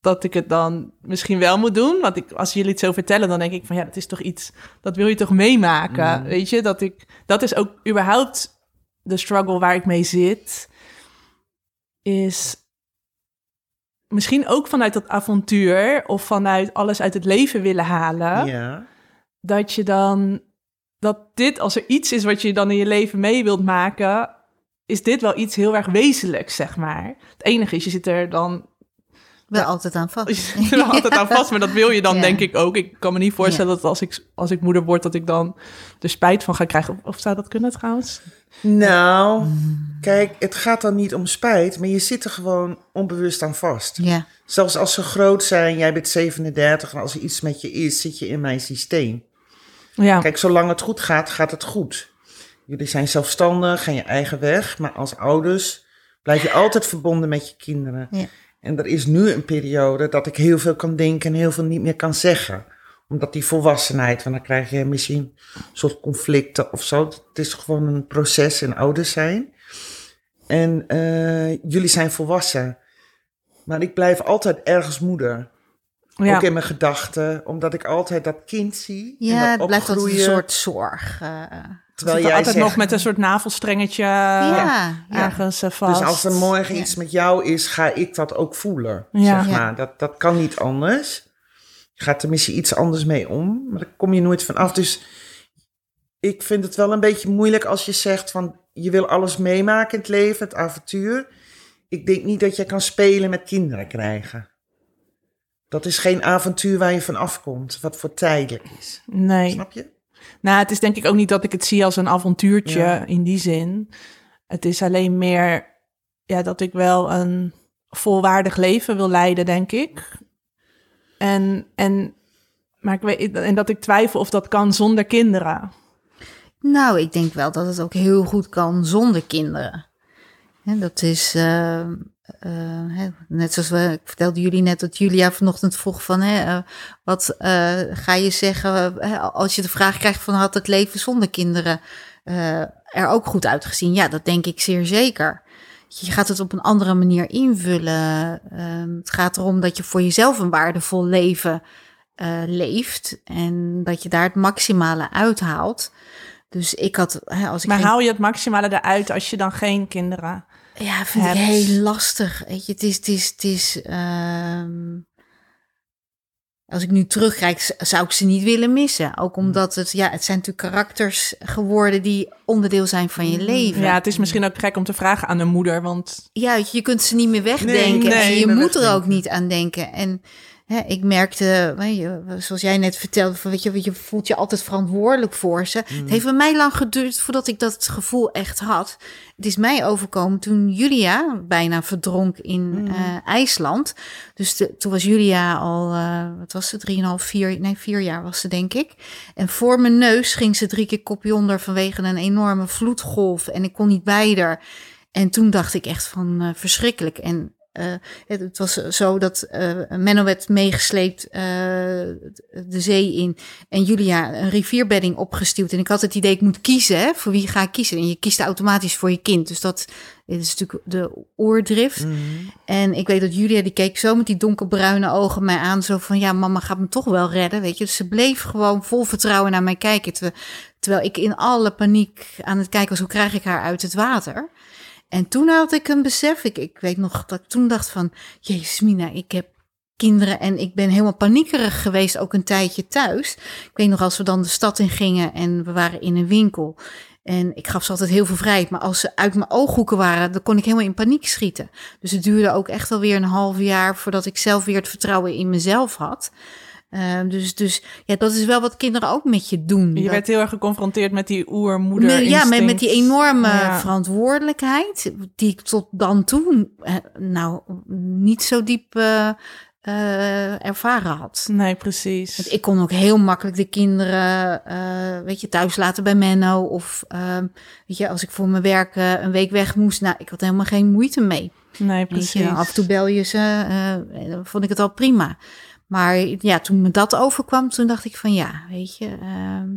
dat ik het dan misschien wel moet doen. Want ik, als jullie het zo vertellen, dan denk ik van ja, dat is toch iets, dat wil je toch meemaken. Mm. Weet je, dat ik, dat is ook überhaupt de struggle waar ik mee zit. Is misschien ook vanuit dat avontuur of vanuit alles uit het leven willen halen ja. dat je dan dat dit als er iets is wat je dan in je leven mee wilt maken, is dit wel iets heel erg wezenlijks, zeg maar. Het enige is, je zit er dan wel ja. altijd aan vast. je zit er altijd aan vast, maar dat wil je dan (laughs) Ja. denk ik ook. Ik kan me niet voorstellen dat als ik, als ik moeder word, dat ik dan er spijt van ga krijgen. Of, of zou dat kunnen trouwens? Nou, kijk, het gaat dan niet om spijt, maar je zit er gewoon onbewust aan vast. Ja, Zelfs als ze groot zijn, jij bent 37 en als er iets met je is, zit je in mijn systeem. Ja, Kijk, zolang het goed gaat, gaat het goed. Jullie zijn zelfstandig, gaan je eigen weg, maar als ouders blijf je altijd verbonden met je kinderen. Ja. En er is nu een periode dat ik heel veel kan denken en heel veel niet meer kan zeggen. Omdat die volwassenheid, want dan krijg je misschien een soort conflicten of zo. Het is gewoon een proces in ouders zijn. En eh, jullie zijn volwassen. Maar ik blijf altijd ergens moeder. ja. Ook in mijn gedachten, omdat ik altijd dat kind zie. en ja dat het blijft een soort zorg. eh, Terwijl er jij altijd zegt, nog met een soort navelstrengetje ja, ja. ergens eh, vast. dus als er morgen Ja. iets met jou is, ga ik dat ook voelen. Ja. Zeg Ja. maar. dat, dat kan niet anders. Je gaat er misschien iets anders mee om, maar daar kom je nooit van af. Dus ik vind het wel een beetje moeilijk als je zegt van je wil alles meemaken in het leven, het avontuur. Ik denk niet dat je kan spelen met kinderen krijgen. Dat is geen avontuur waar je van afkomt, wat voor tijdelijk is. Nee. Snap je? Nou, het is denk ik ook niet dat ik het zie als een avontuurtje Ja. in die zin. Het is alleen meer ja, dat ik wel een volwaardig leven wil leiden, denk ik. En, en, maar ik weet, en dat ik twijfel of dat kan zonder kinderen. Nou, ik denk wel dat het ook heel goed kan zonder kinderen. Hè, dat is, eh, eh, net zoals we, ik vertelde jullie net dat Julia vanochtend vroeg van, hè, eh, wat eh, ga je zeggen als je de vraag krijgt van had het leven zonder kinderen er ook goed uitgezien? Ja, dat denk ik zeer zeker. Je gaat het op een andere manier invullen. Ehm, het gaat erom dat je voor jezelf een waardevol leven eh, leeft en dat je daar het maximale uithaalt. Dus ik had, hè, als ik Maar geen- haal je het maximale eruit als je dan geen kinderen... ja, vind ik heel lastig. Weet je, het is, het is, het is. ehm, als ik nu terugkijk, zou ik ze niet willen missen. Ook omdat het, ja, het zijn natuurlijk karakters geworden die onderdeel zijn van je leven. Ja, het is misschien ook gek om te vragen aan een moeder, want Ja, je kunt ze niet meer wegdenken. Nee, en je moet er ook niet aan denken. En hè, ik merkte, weet je, zoals jij net vertelde, van, weet je, je voelt je altijd verantwoordelijk voor ze. Mm. Het heeft bij mij lang geduurd voordat ik dat gevoel echt had. Het is mij overkomen toen Julia bijna verdronk in Mm. eh, IJsland. Dus de- toen was Julia al, eh, wat was ze, drieënhalf, vier, nee, vier jaar was ze denk ik. En voor mijn neus ging ze drie keer kopje onder vanwege een enorme vloedgolf. En ik kon niet bij haar. En toen dacht ik echt van eh, verschrikkelijk. En eh, het, het was zo dat eh Menno werd meegesleept eh, de zee in. En Julia een rivierbedding opgestuurd. En ik had het idee, ik moet kiezen. Hè, voor wie ga ik kiezen? En je kiest automatisch voor je kind. Dus dat dit is natuurlijk de oordrift. Mhm. En ik weet dat Julia, die keek zo met die donkerbruine ogen mij aan. Zo van, ja, mama gaat me toch wel redden, weet je. Dus ze bleef gewoon vol vertrouwen naar mij kijken. Terwijl ik in alle paniek aan het kijken was, hoe krijg ik haar uit het water? En toen had ik een besef. Ik, weet nog dat ik toen dacht van, jezus Mina, ik heb kinderen en ik ben helemaal paniekerig geweest, ook een tijdje thuis. Ik weet nog als we dan de stad in gingen en we waren in een winkel. En ik gaf ze altijd heel veel vrijheid. Maar als ze uit mijn ooghoeken waren, dan kon ik helemaal in paniek schieten. Dus het duurde ook echt wel weer een half jaar voordat ik zelf weer het vertrouwen in mezelf had. Ehm, dus, dus ja, dat is wel wat kinderen ook met je doen. je Dat- werd heel erg geconfronteerd met die oermoeder. met, ja, met, met die enorme Ja. verantwoordelijkheid, die ik tot dan toe eh, nou niet zo diep eh, eh, ervaren had. Nee, precies. Want ik kon ook heel makkelijk de kinderen, eh, weet je, thuis laten bij Menno. Of, ehm, weet je, als ik voor mijn werk een week weg moest, nou, ik had helemaal geen moeite mee. nee, precies. je, af en toe bel je ze, vond ik het al prima. Maar ja, toen me dat overkwam, toen dacht ik van ja, weet je, ehm,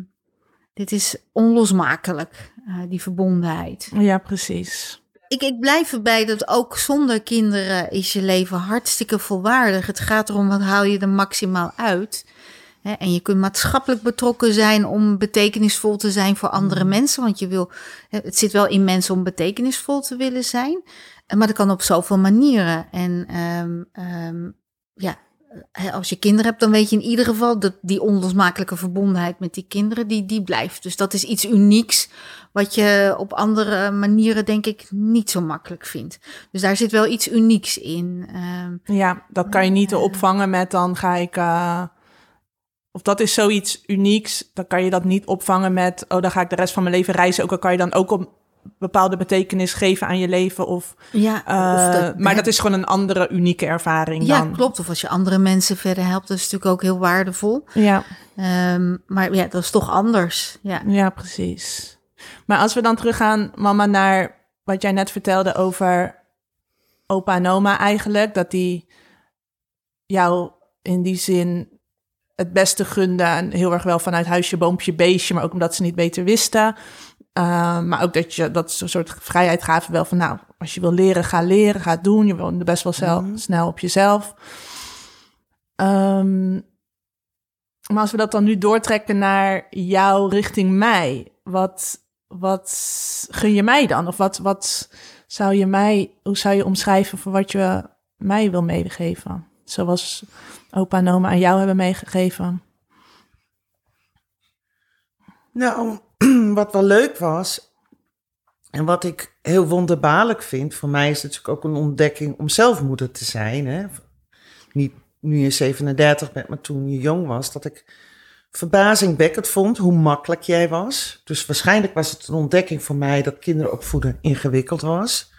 dit is onlosmakelijk, eh, die verbondenheid. Ja, precies. Ik, ik blijf erbij dat ook zonder kinderen is je leven hartstikke volwaardig. Het gaat erom wat haal je er maximaal uit. Hè, en je kunt maatschappelijk betrokken zijn om betekenisvol te zijn voor andere mensen. Want je wil, het zit wel in mensen om betekenisvol te willen zijn. Eh, Maar dat kan op zoveel manieren. En ehm, ehm, ja, als je kinderen hebt, dan weet je in ieder geval dat die onlosmakelijke verbondenheid met die kinderen, die, die blijft. Dus dat is iets unieks wat je op andere manieren denk ik niet zo makkelijk vindt. Dus daar zit wel iets unieks in. Ehm, Ja, dat kan je niet Ja. opvangen met dan ga ik. eh, of dat is zoiets unieks, dan kan je dat niet opvangen met. Oh, dan ga ik de rest van mijn leven reizen. Ook al kan je dan ook een bepaalde betekenis geven aan je leven. Of, ja, eh, maar dat is gewoon een andere unieke ervaring. ja, dan. klopt. Of als je andere mensen verder helpt, dat is natuurlijk ook heel waardevol. Ja, Ehm, maar ja, dat is toch anders. Ja. ja, precies. Maar als we dan teruggaan, mama, naar wat jij net vertelde over opa en oma eigenlijk. Dat die jou in die zin het beste gunden. En heel erg wel vanuit huisje, boompje, beestje. Maar ook omdat ze niet beter wisten. Uh, maar ook dat je dat een soort vrijheid gaven wel van... nou, als je wil leren, ga leren, ga doen. Je woonde best wel zelf, Mhm. snel op jezelf. Um, maar als we dat dan nu doortrekken naar jou richting mij... wat, wat gun je mij dan? Of wat, wat zou je mij... hoe zou je omschrijven voor wat je mij wil meegeven? Zoals opa en oma aan jou hebben meegegeven. Nou, (clears throat) wat wel leuk was en wat ik heel wonderbaarlijk vind, voor mij is het natuurlijk ook een ontdekking om zelf moeder te zijn. Hè? Niet nu je 37 bent, maar toen je jong was, dat ik verbazingwekkend vond hoe makkelijk jij was. Dus waarschijnlijk was het een ontdekking voor mij dat kinderen opvoeden ingewikkeld was.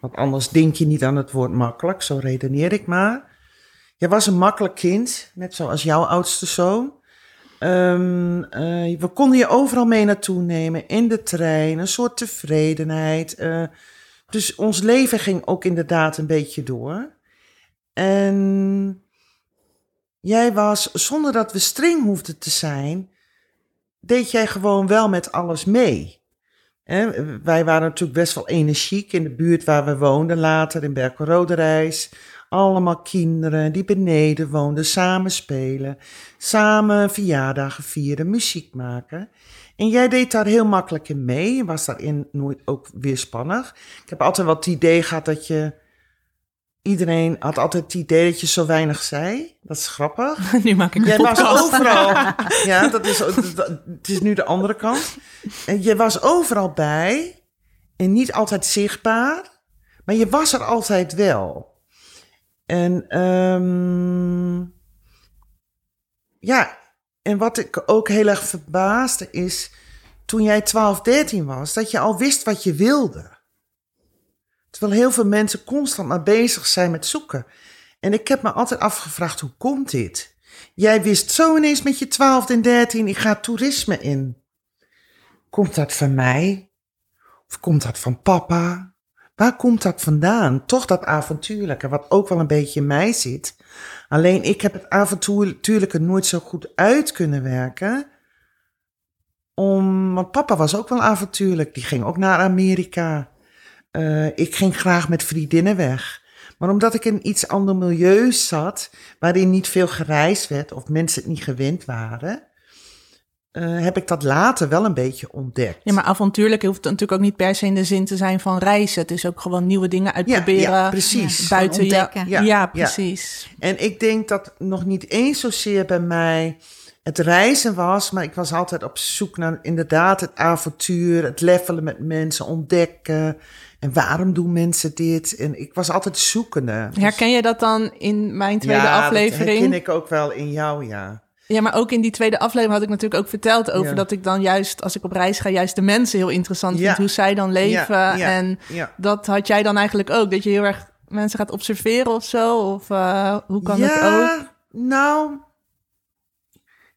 Want anders denk je niet aan het woord makkelijk, zo redeneer ik maar. Je was een makkelijk kind, net zoals jouw oudste zoon. Um, uh, we konden je overal mee naartoe nemen, in de trein, een soort tevredenheid. Uh, dus ons leven ging ook inderdaad een beetje door. En jij was, zonder dat we streng hoefden te zijn, deed jij gewoon wel met alles mee. He, wij waren natuurlijk best wel energiek in de buurt waar we woonden, later in Berkel-Roderijs. Allemaal kinderen die beneden woonden, samen spelen, samen verjaardagen vieren, muziek maken. En jij deed daar heel makkelijk in mee, was daarin nooit ook weerspannig. Ik heb altijd wel het idee gehad dat je iedereen had altijd het idee dat je zo weinig zei. Dat is grappig. (laughs) nu maak ik een Jij was overal. (laughs) Ja, dat is, dat- het is nu de andere kant. En je was overal bij. En niet altijd zichtbaar. Maar je was er altijd wel. En ehm, ja, en wat ik ook heel erg verbaasde is... toen jij 12, 13 was, dat je al wist wat je wilde. Terwijl heel veel mensen constant maar bezig zijn met zoeken. En ik heb me altijd afgevraagd, hoe komt dit? Jij wist zo ineens met je 12 en 13, ik ga toerisme in. Komt dat van mij? Of komt dat van papa? Waar komt dat vandaan? Toch dat avontuurlijke, wat ook wel een beetje in mij zit. Alleen ik heb het avontuurlijke nooit zo goed uit kunnen werken. Om, want papa was ook wel avontuurlijk. Die ging ook naar Amerika. Eh, ik ging graag met vriendinnen weg. Maar omdat ik in iets ander milieu zat, waarin niet veel gereisd werd of mensen het niet gewend waren, eh, heb ik dat later wel een beetje ontdekt. Ja, maar avontuurlijk hoeft natuurlijk ook niet per se in de zin te zijn van reizen. Het is ook gewoon nieuwe dingen uitproberen. ja, precies. Buiten je. ontdekken. Ja, Ja, precies. En ik denk dat nog niet eens zozeer bij mij het reizen was, maar ik was altijd op zoek naar inderdaad het avontuur, het levelen met mensen, ontdekken. En waarom doen mensen dit? En ik was altijd zoekende. Herken je dat dan in mijn tweede ja, aflevering? dat herken ik ook wel in jou, ja. Ja, maar ook in die tweede aflevering had ik natuurlijk ook verteld over Ja. dat ik dan juist, als ik op reis ga, juist de mensen heel interessant Ja. vind, hoe zij dan leven. Ja, En dat had jij dan eigenlijk ook, dat je heel erg mensen gaat observeren of zo? Of eh, hoe kan het ook? Nou,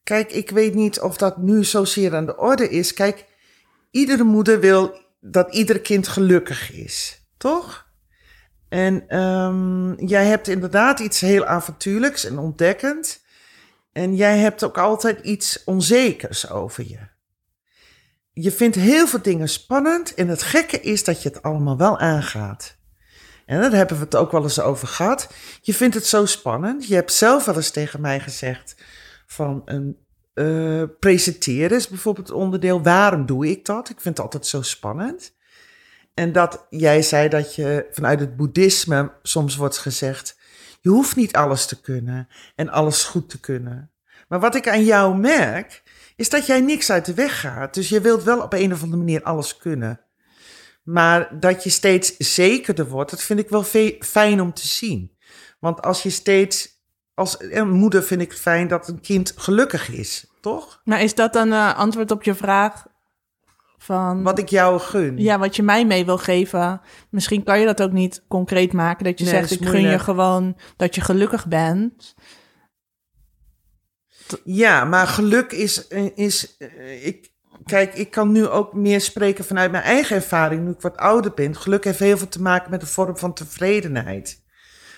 kijk, ik weet niet of dat nu zozeer aan de orde is. Kijk, iedere moeder wil dat ieder kind gelukkig is, toch? En ehm, jij hebt inderdaad iets heel avontuurlijks en ontdekkend. En jij hebt ook altijd iets onzekers over je. Je vindt heel veel dingen spannend en het gekke is dat je het allemaal wel aangaat. En daar hebben we het ook wel eens over gehad. Je vindt het zo spannend. Je hebt zelf wel eens tegen mij gezegd van een eh, presenteren is bijvoorbeeld onderdeel. Waarom doe ik dat? Ik vind het altijd zo spannend. En dat jij zei dat je vanuit het boeddhisme soms wordt gezegd: je hoeft niet alles te kunnen en alles goed te kunnen. Maar wat ik aan jou merk, is dat jij niks uit de weg gaat. Dus je wilt wel op een of andere manier alles kunnen. Maar dat je steeds zekerder wordt, dat vind ik wel fijn om te zien. Want als je steeds, als een moeder vind ik fijn dat een kind gelukkig is, toch? Maar is dat dan eh, antwoord op je vraag van... Wat ik jou gun. Ja, wat je mij mee wil geven. Misschien kan je dat ook niet concreet maken. Dat je Nee, zegt, dat ik gun je gewoon dat je gelukkig bent. Ja, maar geluk is, is ik, kijk, ik kan nu ook meer spreken vanuit mijn eigen ervaring, nu ik wat ouder ben. Geluk heeft heel veel te maken met een vorm van tevredenheid.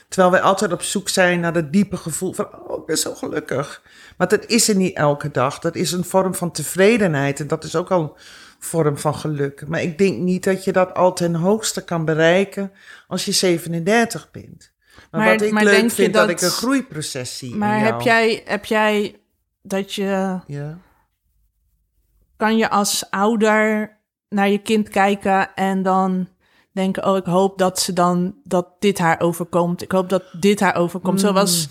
Terwijl wij altijd op zoek zijn naar dat diepe gevoel van, oh, ik ben zo gelukkig. Maar dat is er niet elke dag. Dat is een vorm van tevredenheid en dat is ook al vorm van geluk. Maar ik denk niet dat je dat al ten hoogste kan bereiken als je 37 bent. Maar, Maar- wat ik maar leuk vind, dat, dat- ik een groeiproces zie Maar heb jij, heb jij dat je... Ja. Kan je als ouder naar je kind kijken en dan denken... oh, ik hoop dat ze dan... dat dit haar overkomt. Ik hoop dat dit haar overkomt. Mm. Zoals,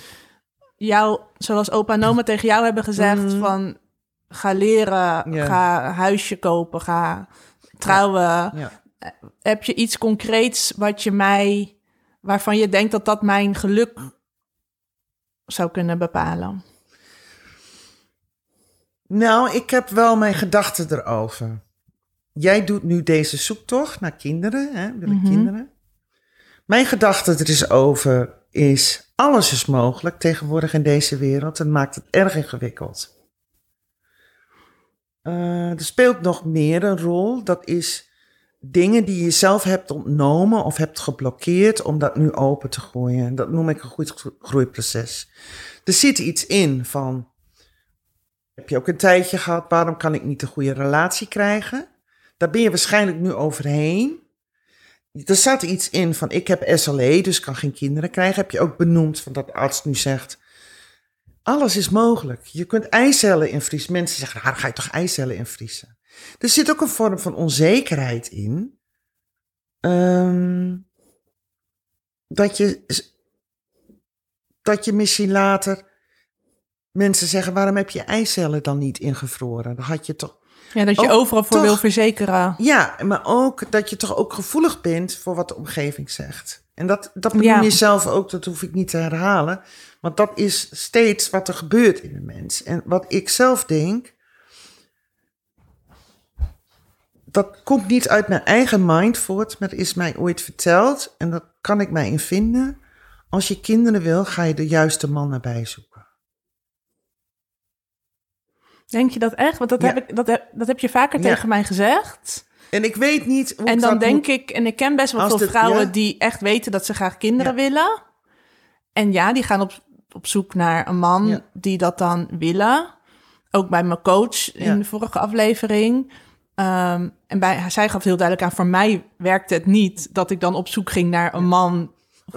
jou, zoals opa en oma tegen jou hebben gezegd Mm. van... ga leren, Ja. ga huisje kopen, ga trouwen. Ja. heb je iets concreets wat je mij, waarvan je denkt dat dat mijn geluk zou kunnen bepalen? Nou, ik heb wel mijn gedachten erover. Jij doet nu deze zoektocht naar kinderen, hè, willen Mhm. kinderen. Mijn gedachte er is over is, alles is mogelijk tegenwoordig in deze wereld en maakt het erg ingewikkeld. Eh, er speelt nog meer een rol, dat is dingen die je zelf hebt ontnomen of hebt geblokkeerd om dat nu open te gooien. Dat noem ik een goed gro- groeiproces. Er zit iets in van, heb je ook een tijdje gehad, waarom kan ik niet een goede relatie krijgen? Daar ben je waarschijnlijk nu overheen. Er zat iets in van, ik heb SLE, dus kan geen kinderen krijgen. Heb je ook benoemd van dat arts nu zegt, alles is mogelijk. Je kunt eicellen invriezen. Mensen zeggen, nou, dan ga je toch eicellen invriezen? Er zit ook een vorm van onzekerheid in. Ehm, dat je, dat je misschien later mensen zeggen: waarom heb je eicellen dan niet ingevroren? Dan had je toch. Ja, dat je Ook overal voor toch- wil verzekeren. Ja, maar ook dat je toch ook gevoelig bent voor wat de omgeving zegt. En dat, dat benoem Ja. je zelf ook, dat hoef ik niet te herhalen. Want dat is steeds wat er gebeurt in een mens. En wat ik zelf denk, dat komt niet uit mijn eigen mind voort, maar is mij ooit verteld. En dat kan ik mij in vinden. Als je kinderen wil, ga je de juiste man erbij zoeken. Denk je dat echt? Want dat, Ja. heb, ik, dat, heb, dat heb je vaker Ja. tegen mij gezegd. En ik weet niet hoe En ik dan denk moet- ik, en ik ken best wel Als veel dit- vrouwen ja. die echt weten dat ze graag kinderen Ja. willen. En ja, die gaan op, op zoek naar een man Ja. die dat dan willen. Ook bij mijn coach in de vorige aflevering. Ehm, en bij, zij gaf heel duidelijk aan, voor mij werkte het niet dat ik dan op zoek ging naar een man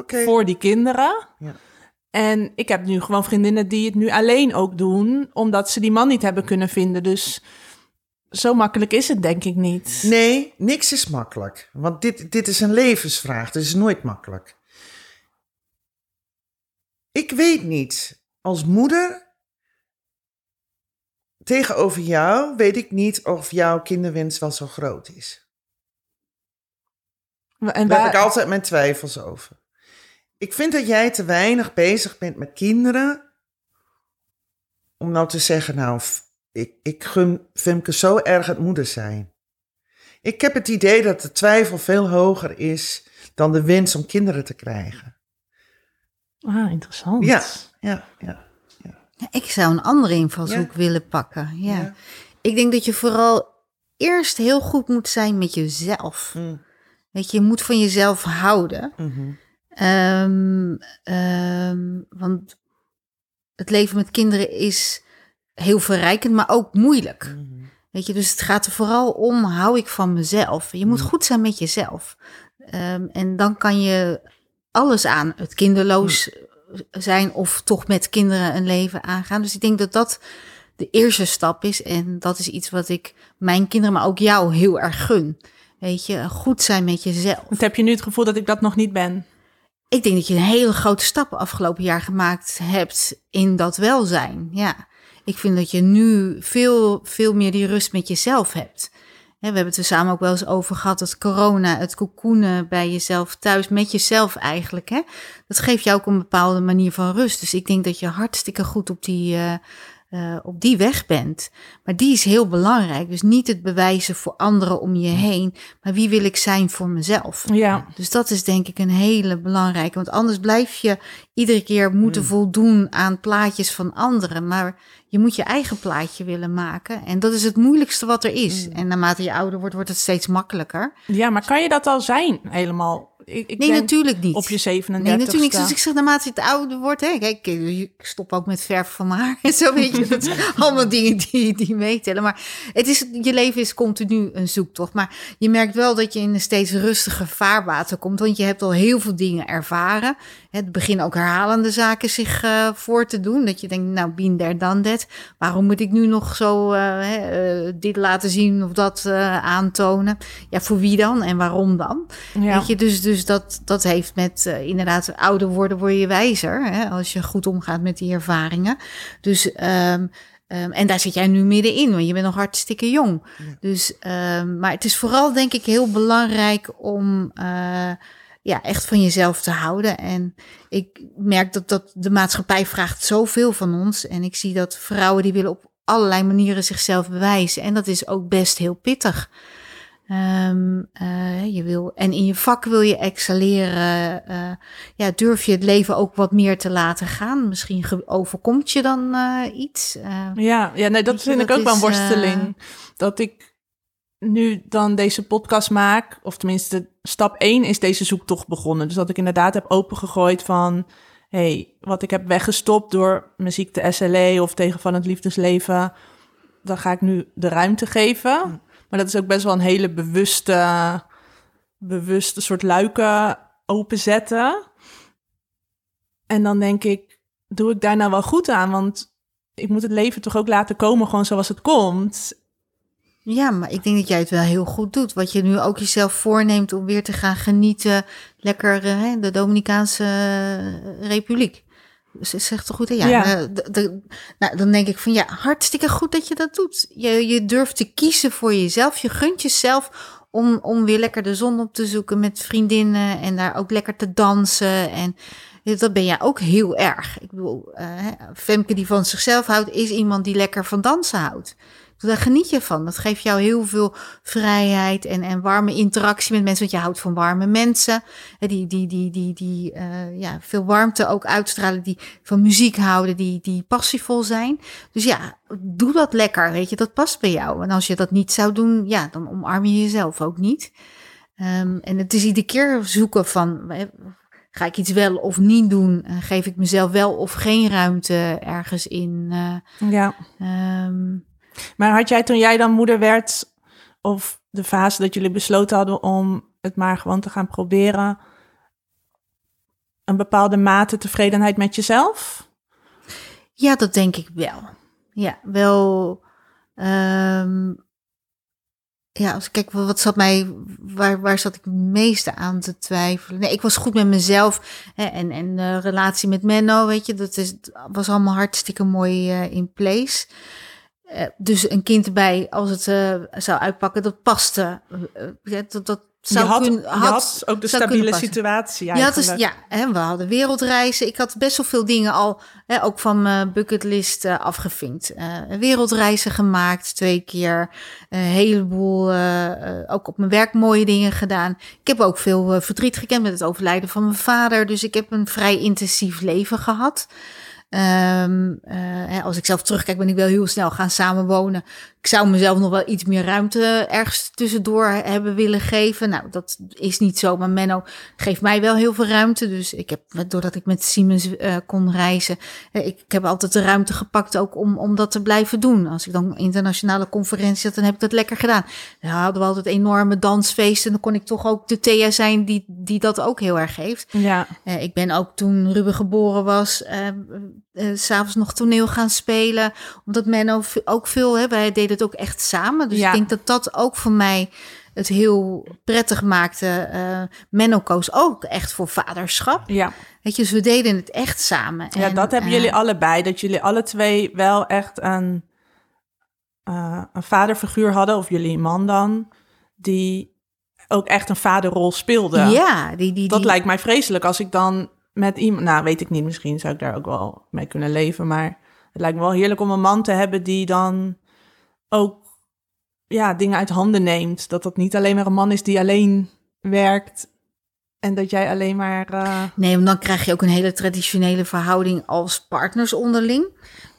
voor die kinderen. Ja. En ik heb nu gewoon vriendinnen die het nu alleen ook doen, omdat ze die man niet hebben kunnen vinden. Dus zo makkelijk is het denk ik niet. Nee, niks is makkelijk. Want dit, dit is een levensvraag. Het is nooit makkelijk. Ik weet niet. Als moeder tegenover jou weet ik niet of jouw kinderwens wel zo groot is. En Daar heb ik altijd mijn twijfels over. Ik vind dat jij te weinig bezig bent met kinderen. Om nou te zeggen, nou, ik, ik gun Femke zo erg het moeder zijn. Ik heb het idee dat de twijfel veel hoger is dan de wens om kinderen te krijgen. Ah, interessant. Ja, ja, ja. Ja, ik zou een andere invalshoek willen pakken. Ja. Ja. Ik denk dat je vooral eerst heel goed moet zijn met jezelf. Mm, Weet je, je moet van jezelf houden. mhm. Ehm, ehm, want het leven met kinderen is heel verrijkend, maar ook moeilijk. Mhm. Weet je, dus het gaat er vooral om, hou ik van mezelf? Je moet Mm. goed zijn met jezelf. Ehm, en dan kan je alles aan, het kinderloos zijn of toch met kinderen een leven aangaan. Dus ik denk dat dat de eerste stap is. En dat is iets wat ik mijn kinderen, maar ook jou heel erg gun. Weet je, goed zijn met jezelf. Want heb je nu het gevoel dat ik dat nog niet ben? Ik denk dat je een hele grote stap afgelopen jaar gemaakt hebt in dat welzijn. Ja, ik vind dat je nu veel, veel meer die rust met jezelf hebt. We hebben het er samen ook wel eens over gehad, dat corona, het kokoenen bij jezelf thuis, met jezelf eigenlijk. Hè? Dat geeft jou ook een bepaalde manier van rust. Dus ik denk dat je hartstikke goed op die, eh, eh, op die weg bent. Maar die is heel belangrijk. Dus niet het bewijzen voor anderen om je heen, maar wie wil ik zijn voor mezelf. Ja. Dus dat is denk ik een hele belangrijke. Want anders blijf je iedere keer moeten Mm. voldoen aan plaatjes van anderen. Maar je moet je eigen plaatje willen maken. En dat is het moeilijkste wat er is. Mm. En naarmate je ouder wordt, wordt het steeds makkelijker. ja, maar kan je dat al zijn helemaal? Ik, ik Nee, denk natuurlijk niet. Op je 37 Nee, natuurlijk niet. Dus ik zeg, naarmate je het ouder wordt, hè, kijk, ik stop ook met verven van mijn haar en zo, weet je. Dat (laughs) allemaal dingen die, die meetellen. Maar het is, je leven is continu een zoektocht. Maar je merkt wel dat je in een steeds rustiger vaarwater komt, want je hebt al heel veel dingen ervaren. Het beginnen ook herhalende zaken zich eh, voor te doen. Dat je denkt, nou, been there, done that. Waarom moet ik nu nog zo eh, hè, eh, dit laten zien of dat aantonen? Ja, voor wie dan en waarom dan? ja. Weet je, dus, dus dat, dat heeft met eh, inderdaad ouder worden, word je wijzer. Hè, als je goed omgaat met die ervaringen. Dus, ehm, ehm, en daar zit jij nu middenin, want je bent nog hartstikke jong. Dus, ehm, maar het is vooral denk ik heel belangrijk om eh, ja, echt van jezelf te houden. En ik merk dat, dat de maatschappij vraagt zoveel van ons. En ik zie dat vrouwen die willen op allerlei manieren zichzelf bewijzen. En dat is ook best heel pittig. Ehm, eh, je wil, en in je vak wil je excelleren. eh, ja, durf je het leven ook wat meer te laten gaan? Misschien overkomt je dan eh, iets. Ja, ja nee, dat je, vind ik dat ook wel een worsteling. Dat ik nu dan deze podcast maak, of tenminste, stap 1 is deze zoektocht begonnen. Dus dat ik inderdaad heb opengegooid van, hey, wat ik heb weggestopt door mijn ziekte SLE of tegen van het liefdesleven, dan ga ik nu de ruimte geven. Maar dat is ook best wel een hele bewuste, bewuste soort luiken openzetten. En dan denk ik, doe ik daar nou wel goed aan? Want ik moet het leven toch ook laten komen gewoon zoals het komt. Ja, maar ik denk dat jij het wel heel goed doet. Wat je nu ook jezelf voorneemt om weer te gaan genieten. Lekker uh, de Dominicaanse uh, Republiek. Dus is echt toch goed? Ja, de- nou, dan denk ik van ja, hartstikke goed dat je dat doet. Je, je durft te kiezen voor jezelf. Je gunt jezelf om, om weer lekker de zon op te zoeken met vriendinnen. En daar ook lekker te dansen. En dat ben jij ook heel erg. Ik bedoel, eh, Femke die van zichzelf houdt, is iemand die lekker van dansen houdt. Daar geniet je van. Dat geeft jou heel veel vrijheid en, en warme interactie met mensen. Want je houdt van warme mensen. Die, die, die, die, die eh, ja, veel warmte ook uitstralen. Die van muziek houden. Die, die passievol zijn. Dus ja, doe dat lekker. Weet je, dat past bij jou. En als je dat niet zou doen, ja, dan omarm je jezelf ook niet. Ehm, en het is iedere keer zoeken van. Ga ik iets wel of niet doen? Eh, geef ik mezelf wel of geen ruimte ergens in? Eh, Ja. ehm, Maar had jij toen jij dan moeder werd, of de fase dat jullie besloten hadden om het maar gewoon te gaan proberen, een bepaalde mate tevredenheid met jezelf? Ja, dat denk ik wel. Ja, wel. ehm, ja, als ik kijk, wat zat mij, waar, waar zat ik het meeste aan te twijfelen? Nee, ik was goed met mezelf hè, en, en de relatie met Menno, weet je, dat is, was allemaal hartstikke mooi eh, in place. Eh, dus een kind erbij, als het eh, zou uitpakken, dat paste. Eh, dat, dat zou je had, je had ook de stabiele situatie Ja, is, ja hè, we hadden wereldreizen. Ik had best wel veel dingen al, hè, ook van mijn bucketlist afgevinkt. Wereldreizen gemaakt, twee keer. Een heleboel, ook op mijn werk mooie dingen gedaan. Ik heb ook veel verdriet gekend met het overlijden van mijn vader. Dus ik heb een vrij intensief leven gehad. Hè, als ik zelf terugkijk, ben ik wel heel snel gaan samenwonen. Ik zou mezelf nog wel iets meer ruimte ergens tussendoor hebben willen geven. Nou, dat is niet zo. Maar Menno geeft mij wel heel veel ruimte. Dus ik heb, doordat ik met Siemens eh, kon reizen, eh, ik, ik heb altijd de ruimte gepakt ook om, om dat te blijven doen. Als ik dan internationale conferentie had, dan heb ik dat lekker gedaan. Dan hadden we altijd enorme dansfeesten. Dan kon ik toch ook de Thea zijn die, die dat ook heel erg heeft. Ja, ik ben ook toen Ruben geboren was, eh eh, s'avonds nog toneel gaan spelen. Omdat Menno v- ook veel, hè, wij deden het ook echt samen. Dus Ja. ik denk dat dat ook voor mij het heel prettig maakte. Eh Menno koos ook echt voor vaderschap. ja. Weet je, dus we deden het echt samen. ja En, dat hebben eh, jullie allebei. Dat jullie alle twee wel echt een, eh, een vaderfiguur hadden, of jullie man dan, die ook echt een vaderrol speelde. Ja, die, die, Dat die, lijkt mij vreselijk als ik dan met iemand, nou weet ik niet, misschien zou ik daar ook wel mee kunnen leven, maar het lijkt me wel heerlijk om een man te hebben die dan ook ja, dingen uit handen neemt. Dat dat niet alleen maar een man is die alleen werkt en dat jij alleen maar. eh, Nee, want dan krijg je ook een hele traditionele verhouding als partners onderling.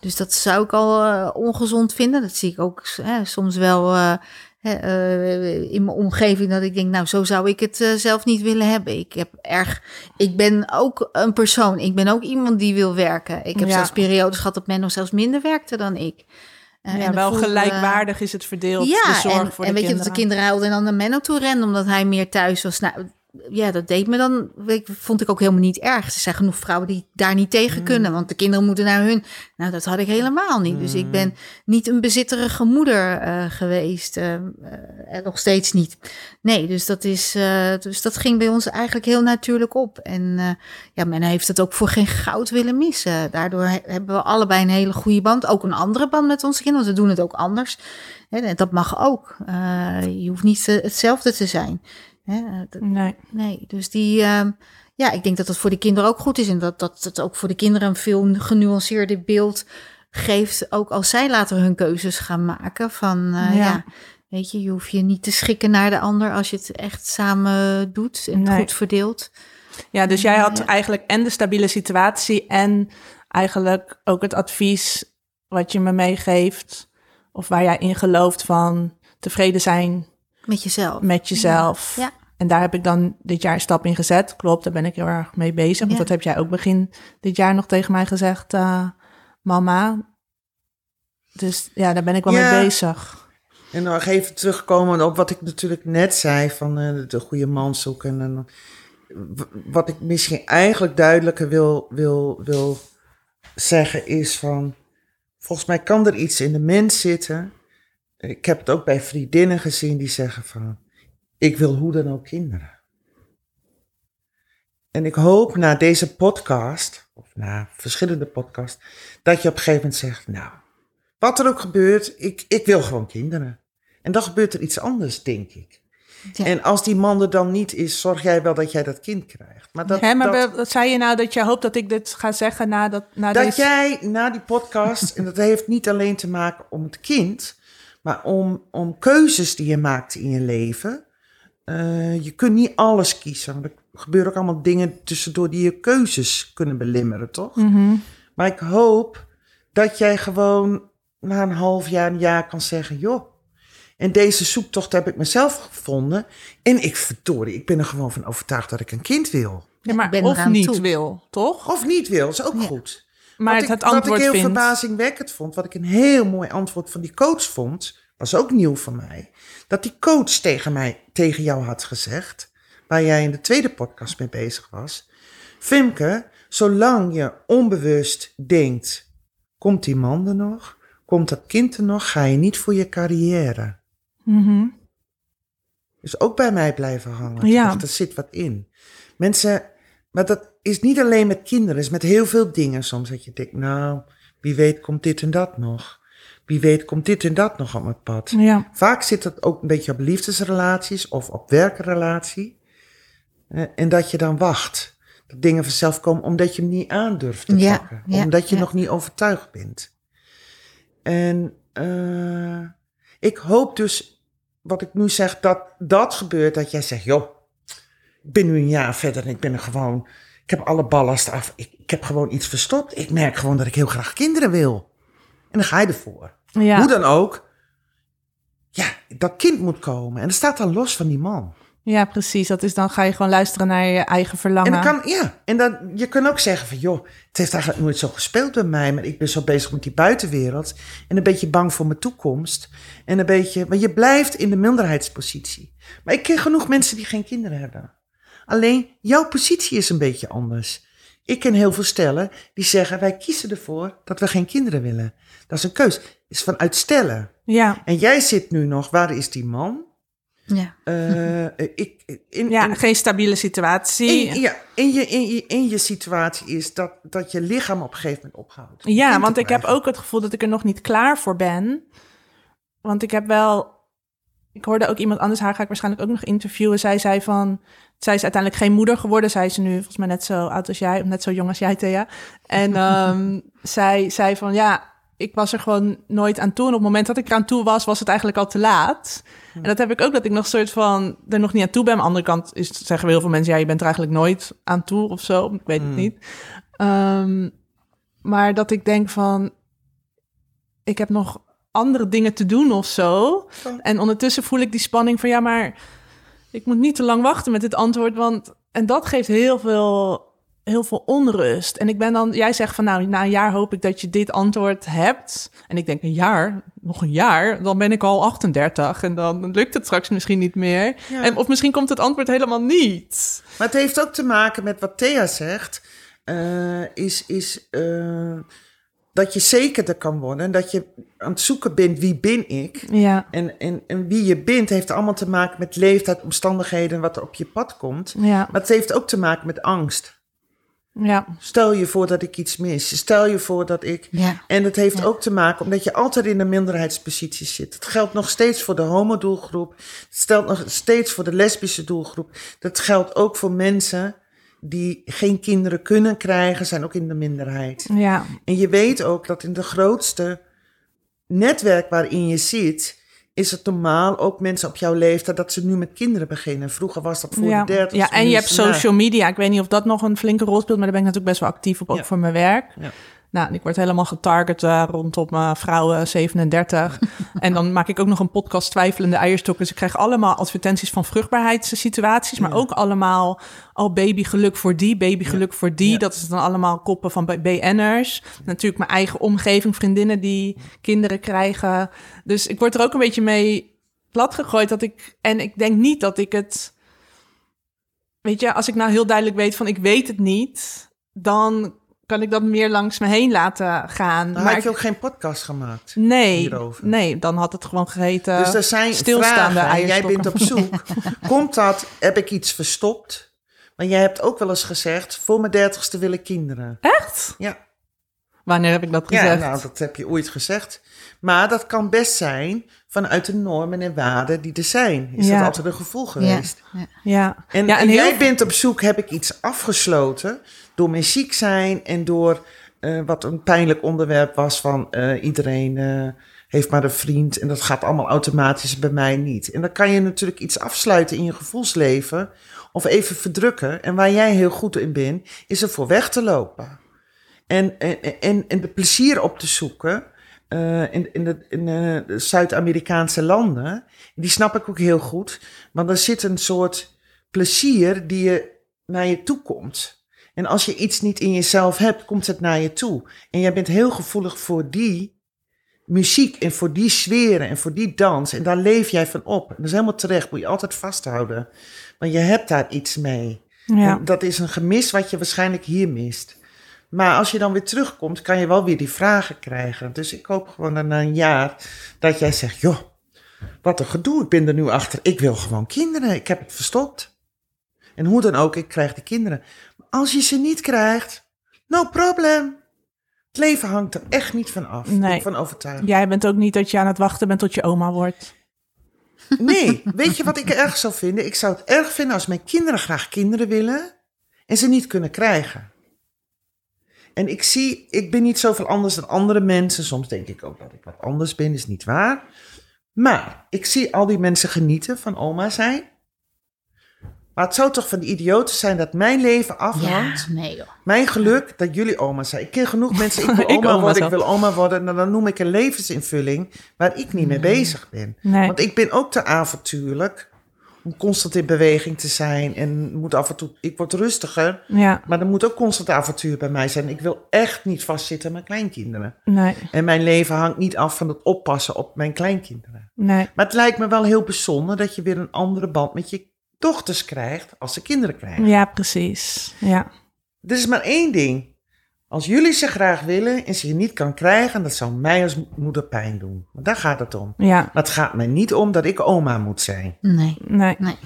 Dus dat zou ik al eh, ongezond vinden. Dat zie ik ook hè, soms wel eh, in mijn omgeving. Dat ik denk, nou, zo zou ik het eh, zelf niet willen hebben. Ik heb erg. Ik ben ook een persoon. Ik ben ook iemand die wil werken. Ik heb Ja. zelfs periodes gehad dat men nog zelfs minder werkte dan ik. Eh, en ja, wel gelijkwaardig is het verdeeld. ja, de zorg en, voor en de weet je dat de kinderen huilden en dan naar Menno toe renden omdat hij meer thuis was. Nou, ja, dat deed me dan, ik, vond ik ook helemaal niet erg. Er zijn genoeg vrouwen die daar niet tegen Mm. kunnen, want de kinderen moeten naar hun. Nou, dat had ik helemaal niet. Dus ik ben niet een bezitterige moeder eh, geweest en nog steeds niet. Nee, dus dat, is, dus dat ging bij ons eigenlijk heel natuurlijk op. En ja, men heeft het ook voor geen goud willen missen. Daardoor he- hebben we allebei een hele goede band. Ook een andere band met onze kinderen, want we doen het ook anders. En dat mag ook. Je hoeft niet hetzelfde te zijn. Hè, eh, Nee. nee, dus die... ehm, ja, ik denk dat dat voor de kinderen ook goed is. En dat, dat het ook voor de kinderen een veel genuanceerder beeld geeft. Ook als zij later hun keuzes gaan maken. Van eh, Ja. ja. weet je, je hoeft je niet te schikken naar de ander als je het echt samen doet en Nee. goed verdeelt. Ja, dus jij had Ja. eigenlijk en de stabiele situatie en eigenlijk ook het advies wat je me meegeeft of waar jij in gelooft van tevreden zijn Met jezelf. met jezelf. Ja. En daar heb ik dan dit jaar een stap in gezet. Klopt, daar ben ik heel erg mee bezig. Want Ja. dat heb jij ook begin dit jaar nog tegen mij gezegd, eh, mama. Dus ja, daar ben ik wel Ja. mee bezig. En nog even terugkomen op wat ik natuurlijk net zei van eh, de goede man zoeken. En, wat ik misschien eigenlijk duidelijker wil, wil, wil zeggen is van... Volgens mij kan er iets in de mens zitten ik heb het ook bij vriendinnen gezien die zeggen van, ik wil hoe dan ook kinderen. En ik hoop na deze podcast, of na verschillende podcasts, dat je op een gegeven moment zegt, nou, wat er ook gebeurt, ik, ik wil gewoon kinderen. En dan gebeurt er iets anders, denk ik. Ja. En als die man er dan niet is, zorg jij wel dat jij dat kind krijgt. Maar dat, Hè, maar dat, wat zei je nou dat je hoopt dat ik dit ga zeggen na, dat, na dat deze... jij na die podcast, en dat heeft niet alleen te maken om het kind, maar om, om keuzes die je maakt in je leven. Eh, je kunt niet alles kiezen. Want er gebeuren ook allemaal dingen tussendoor die je keuzes kunnen belemmeren, toch? Mhm. Maar ik hoop dat jij gewoon na een half jaar, een jaar kan zeggen: joh. En deze zoektocht heb ik mezelf gevonden. En ik verdorie, ik ben er gewoon van overtuigd dat ik een kind wil. Ja, maar of niet toe. wil, toch? Of niet wil, is ook Ja. goed. Maar wat het, ik, het antwoord Wat ik heel verbazingwekkend vond, wat ik een heel mooi antwoord van die coach vond, was ook nieuw voor mij. Dat die coach tegen mij, tegen jou had gezegd, waar jij in de tweede podcast mee bezig was. Femke, zolang je onbewust denkt, komt die man er nog? Komt dat kind er nog? Ga je niet voor je carrière. Dus ook bij mij blijven hangen. Ja. Dacht, er zit wat in. Mensen, maar dat is niet alleen met kinderen, het is met heel veel dingen soms. Dat je denkt, nou, wie weet komt dit en dat nog. Wie weet komt dit en dat nog op mijn pad. Ja. Vaak zit dat ook een beetje op liefdesrelaties of op werkrelatie. Eh, En dat je dan wacht. Dat dingen vanzelf komen omdat je hem niet aandurft te Ja, pakken. ja, omdat je nog niet overtuigd bent. En eh, ik hoop dus, wat ik nu zeg, dat dat gebeurt. Dat jij zegt, joh, ben nu een jaar verder en ik ben er gewoon... Ik heb alle ballast af. Ik, ik heb gewoon iets verstopt. Ik merk gewoon dat ik heel graag kinderen wil. En dan ga je ervoor. Ja. Hoe dan ook. Ja, dat kind moet komen. En dat staat dan los van die man. ja, precies. Dat is dan ga je gewoon luisteren naar je eigen verlangen. En dan kan, ja, en dan, je kunt ook zeggen van, joh, het heeft eigenlijk nooit zo gespeeld bij mij, maar ik ben zo bezig met die buitenwereld en een beetje bang voor mijn toekomst. En een beetje, maar je blijft in de minderheidspositie. Maar ik ken genoeg mensen die geen kinderen hebben. Alleen, jouw positie is een beetje anders. Ik ken heel veel stellen die zeggen, wij kiezen ervoor dat we geen kinderen willen. Dat is een keus. is vanuit stellen. Ja. En jij zit nu nog, waar is die man? Ja. Eh, (laughs) ik, in, ja, geen stabiele situatie. in, ja, in je, in, je, in je situatie is dat, dat je lichaam op een gegeven moment ophoudt. Ja, want ik heb ook het gevoel dat ik er nog niet klaar voor ben. Want ik heb wel. Ik hoorde ook iemand anders, haar ga ik waarschijnlijk ook nog interviewen. Zij zei van. Zij is uiteindelijk geen moeder geworden. Zij is nu volgens mij net zo oud als jij, of net zo jong als jij, Thea. En (laughs) ehm, zij zei van ja, ik was er gewoon nooit aan toe. En op het moment dat ik eraan toe was, was het eigenlijk al te laat. En dat heb ik ook, dat ik nog soort van er nog niet aan toe ben. Aan de andere kant is, zeggen heel veel mensen, ja, je bent er eigenlijk nooit aan toe of zo. Ik weet het Mm. niet. Ehm, maar dat ik denk van, ik heb nog andere dingen te doen of zo. Oh. En ondertussen voel ik die spanning van, ja, maar ik moet niet te lang wachten met dit antwoord, want en dat geeft heel veel, heel veel onrust. En ik ben dan, jij zegt van, nou, na een jaar hoop ik dat je dit antwoord hebt. En ik denk, een jaar, nog een jaar, dan ben ik al 38 en dan lukt het straks misschien niet meer. Ja. En, of misschien komt het antwoord helemaal niet. Maar het heeft ook te maken met wat Thea zegt. eh, is is eh, dat je zekerder kan worden. En dat je aan het zoeken bent wie ben ik. Ja, En, en, en wie je bent heeft allemaal te maken met leeftijd, omstandigheden, wat er op je pad komt. ja, Maar het heeft ook te maken met angst. ja, Stel je voor dat ik iets mis. Stel je voor dat ik. Ja. En het heeft Ja. ook te maken omdat je altijd in een minderheidspositie zit. Het geldt nog steeds voor de homodoelgroep. Het stelt nog steeds voor de lesbische doelgroep. Dat geldt ook voor mensen die geen kinderen kunnen krijgen, zijn ook in de minderheid. ja, En je weet ook dat in de grootste netwerk waarin je zit, is het normaal ook mensen op jouw leeftijd dat ze nu met kinderen beginnen. Vroeger was dat voor ja. de dertig. ja, en je hebt social media. Ik weet niet of dat nog een flinke rol speelt, maar daar ben ik natuurlijk best wel actief op, ook Ja. voor mijn werk. Ja. Nou, ik word helemaal getarget eh, rondom uh, vrouwen 37. (laughs) en dan maak ik ook nog een podcast Twijfelende Eierstokken. Dus ik krijg allemaal advertenties van vruchtbaarheidssituaties, maar Ja. ook allemaal al babygeluk voor die, babygeluk voor die. Ja. Dat is dan allemaal koppen van BN'ers. Natuurlijk mijn eigen omgeving, vriendinnen die kinderen krijgen. Dus ik word er ook een beetje mee plat gegooid dat ik en ik denk niet dat ik het weet je, als ik nou heel duidelijk weet van ik weet het niet, dan kan ik dat meer langs me heen laten gaan. Maar had je ik- ook geen podcast gemaakt. nee, hierover. nee, dan had het gewoon geheten. Dus er zijn stilstaande vragen en jij bent op zoek. (laughs) Komt dat, heb ik iets verstopt? Maar jij hebt ook wel eens gezegd, voor mijn dertigste wil ik kinderen. Echt? Ja, Wanneer heb ik dat gezegd? ja nou, dat heb je ooit gezegd. Maar dat kan best zijn vanuit de normen en waarden die er zijn. Is Ja. dat altijd een gevoel geweest? ja. ja. En, ja, en heel jij bent op zoek, heb ik iets afgesloten door mijn ziek zijn en door eh, wat een pijnlijk onderwerp was van eh, iedereen eh, heeft maar een vriend en dat gaat allemaal automatisch bij mij niet. En dan kan je natuurlijk iets afsluiten in je gevoelsleven of even verdrukken. En waar jij heel goed in bent, is er voor weg te lopen. En, en, en, en de plezier op te zoeken eh, in, in, de, in de Zuid-Amerikaanse landen. Die snap ik ook heel goed. Want er zit een soort plezier die je naar je toe komt. En als je iets niet in jezelf hebt, komt het naar je toe. En jij bent heel gevoelig voor die muziek en voor die sferen en voor die dans. En daar leef jij van op. En dat is helemaal terecht, moet je altijd vasthouden. Want je hebt daar iets mee. Ja. En dat is een gemis wat je waarschijnlijk hier mist. Maar als je dan weer terugkomt, kan je wel weer die vragen krijgen. Dus ik hoop gewoon na een jaar dat jij zegt: joh, wat een gedoe, ik ben er nu achter. Ik wil gewoon kinderen, ik heb het verstopt. En hoe dan ook, ik krijg de kinderen. Maar als je ze niet krijgt, no problem. Het leven hangt er echt niet van af. Nee. Van overtuigd. Jij bent ook niet dat je aan het wachten bent tot je oma wordt. Nee, (laughs) weet je wat ik erg zou vinden? Ik zou het erg vinden als mijn kinderen graag kinderen willen en ze niet kunnen krijgen. En ik zie, ik ben niet zoveel anders dan andere mensen. Soms denk ik ook dat ik wat anders ben, is niet waar. Maar ik zie al die mensen genieten van oma zijn. Maar het zou toch van die idioten zijn dat mijn leven afhangt. Ja, nee joh. Mijn geluk dat jullie oma zijn. Ik ken genoeg mensen, ik wil (laughs) Ik oma worden, ik wil oma worden. Nou, dan noem ik een levensinvulling waar ik niet mee bezig ben. Nee. Want ik ben ook te avontuurlijk om constant in beweging te zijn. En moet af en toe, ik word rustiger, Ja, maar er moet ook constant avontuur bij mij zijn. Ik wil echt niet vastzitten aan mijn kleinkinderen. nee, En mijn leven hangt niet af van het oppassen op mijn kleinkinderen. nee. Maar het lijkt me wel heel bijzonder dat je weer een andere band met je dochters krijgt als ze kinderen krijgen. Ja, precies. Ja, Er is maar één ding. Als jullie ze graag willen en ze je niet kan krijgen, dat zou mij als moeder pijn doen. Maar daar gaat het om. ja, Maar het gaat mij niet om dat ik oma moet zijn. Nee, nee. nee.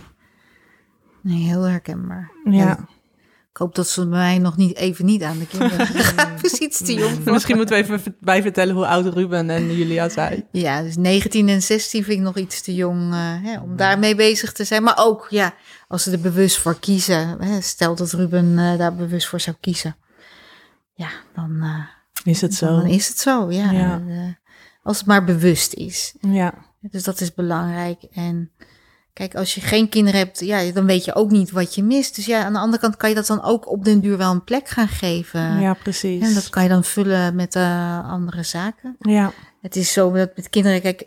Nee, heel herkenbaar. Ja. Ik hoop dat ze mij nog niet even niet aan de kinderen (laughs) gaan. (laughs) iets te jong. Misschien moeten we even bij vertellen hoe oud Ruben en Julia zijn. Ja, dus 19 en 16 vind ik nog iets te jong eh, hè, om daarmee bezig te zijn. Maar ook, ja, als ze er bewust voor kiezen. Hè, stel dat Ruben eh, daar bewust voor zou kiezen. Ja, dan, eh, Is het zo? dan is het zo. Ja, Ja. Eh, als het maar bewust is. Ja, Dus dat is belangrijk. En kijk, als je geen kinderen hebt, ja, dan weet je ook niet wat je mist. Dus ja, aan de andere kant kan je dat dan ook op den duur wel een plek gaan geven. ja, precies. En dat kan je dan vullen met eh, andere zaken. Ja, Het is zo dat met kinderen, kijk,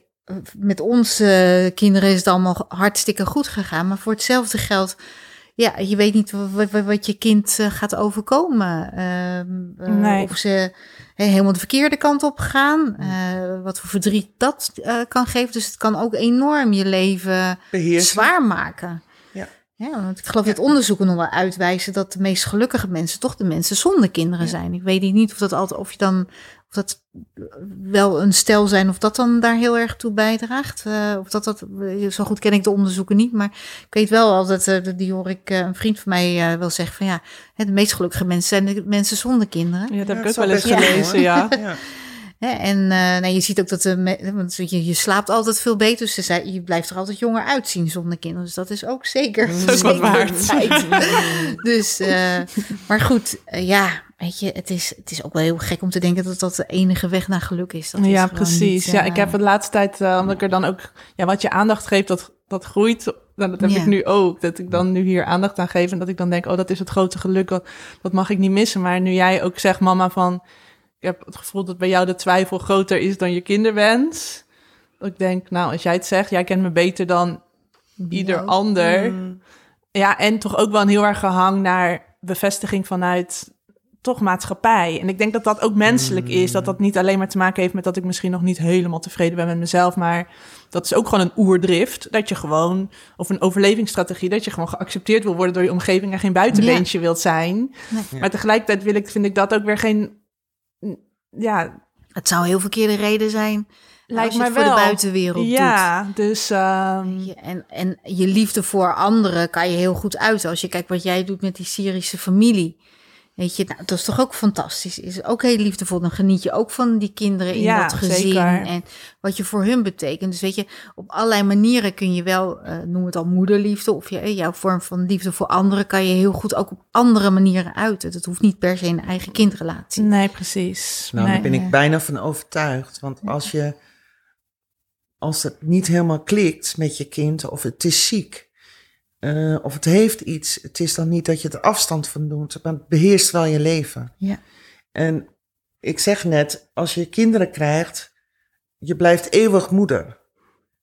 met onze kinderen is het allemaal hartstikke goed gegaan. Maar voor hetzelfde geld, ja, je weet niet wat, wat, wat je kind eh, gaat overkomen. Ehm, eh, Nee. Of ze helemaal de verkeerde kant op gaan. eh, wat voor verdriet dat kan geven. Dus het kan ook enorm je leven Beheersen. zwaar maken. Ja. Want ik geloof dat onderzoeken nog wel uitwijzen dat de meest gelukkige mensen toch de mensen zonder kinderen zijn. Ik weet niet of dat altijd, of je dan, of dat wel een stel zijn, of dat dan daar heel erg toe bijdraagt. Eh, of dat dat, zo goed ken ik de onderzoeken niet, maar ik weet wel altijd, eh, die hoor ik eh, een vriend van mij eh, wel zeggen van ja, hè, de meest gelukkige mensen zijn de mensen zonder kinderen. ja dat heb Ja, ik ook wel eens gelezen, ja. (laughs) Ja. En eh, nou, je ziet ook dat de, want je, je slaapt altijd veel beter. Dus ze zei, je blijft er altijd jonger uitzien zonder kinderen. Dus dat is ook zeker, Dat is zeker waard. (laughs) dus, eh, maar goed, eh, ja, weet je, het is, het is ook wel heel gek om te denken dat dat de enige weg naar geluk is. Dat Ja, precies. niet, ja, ik heb de laatste tijd, omdat ik er dan ook, ja, wat je aandacht geeft, dat, dat groeit. Nou, dat heb Ja. ik nu ook. Dat ik dan nu hier aandacht aan geef en dat ik dan denk, oh, dat is het grote geluk, dat, dat mag ik niet missen. Maar nu jij ook zegt, mama, van, ik heb het gevoel dat bij jou de twijfel groter is dan je kinderwens. Dat ik denk, nou, als jij het zegt, jij kent me beter dan ieder ander. Mm. Ja, en toch ook wel een heel erg gehang naar bevestiging vanuit toch maatschappij. En ik denk dat dat ook menselijk is. Dat dat niet alleen maar te maken heeft met dat ik misschien nog niet helemaal tevreden ben met mezelf. Maar dat is ook gewoon een oerdrift. Dat je gewoon, of een overlevingsstrategie, dat je gewoon geaccepteerd wil worden door je omgeving en geen buitenbeentje wilt zijn. Nee. Maar tegelijkertijd wil ik, vind ik dat ook weer geen. Ja, Het zou heel verkeerde reden zijn lijkt als je het voor wel. de buitenwereld doet. ja, dus. ehm, Je- En, en je liefde voor anderen kan je heel goed uiten. Als je kijkt wat jij doet met die Syrische familie. Weet je, nou, dat is toch ook fantastisch. Is ook heel liefdevol. Dan geniet je ook van die kinderen in Ja, dat gezin. zeker. En wat je voor hun betekent. Dus weet je, op allerlei manieren kun je wel, eh, noem het al moederliefde. Of je, eh, jouw vorm van liefde voor anderen kan je heel goed ook op andere manieren uiten. Dat hoeft niet per se een eigen kindrelatie. nee, precies. Nou, nee. daar ben ik bijna van overtuigd. Want als je, als het niet helemaal klikt met je kind, of het is ziek, eh, of het heeft iets, het is dan niet dat je er afstand van doet, maar het beheerst wel je leven. Ja. En ik zeg net, als je kinderen krijgt, je blijft eeuwig moeder.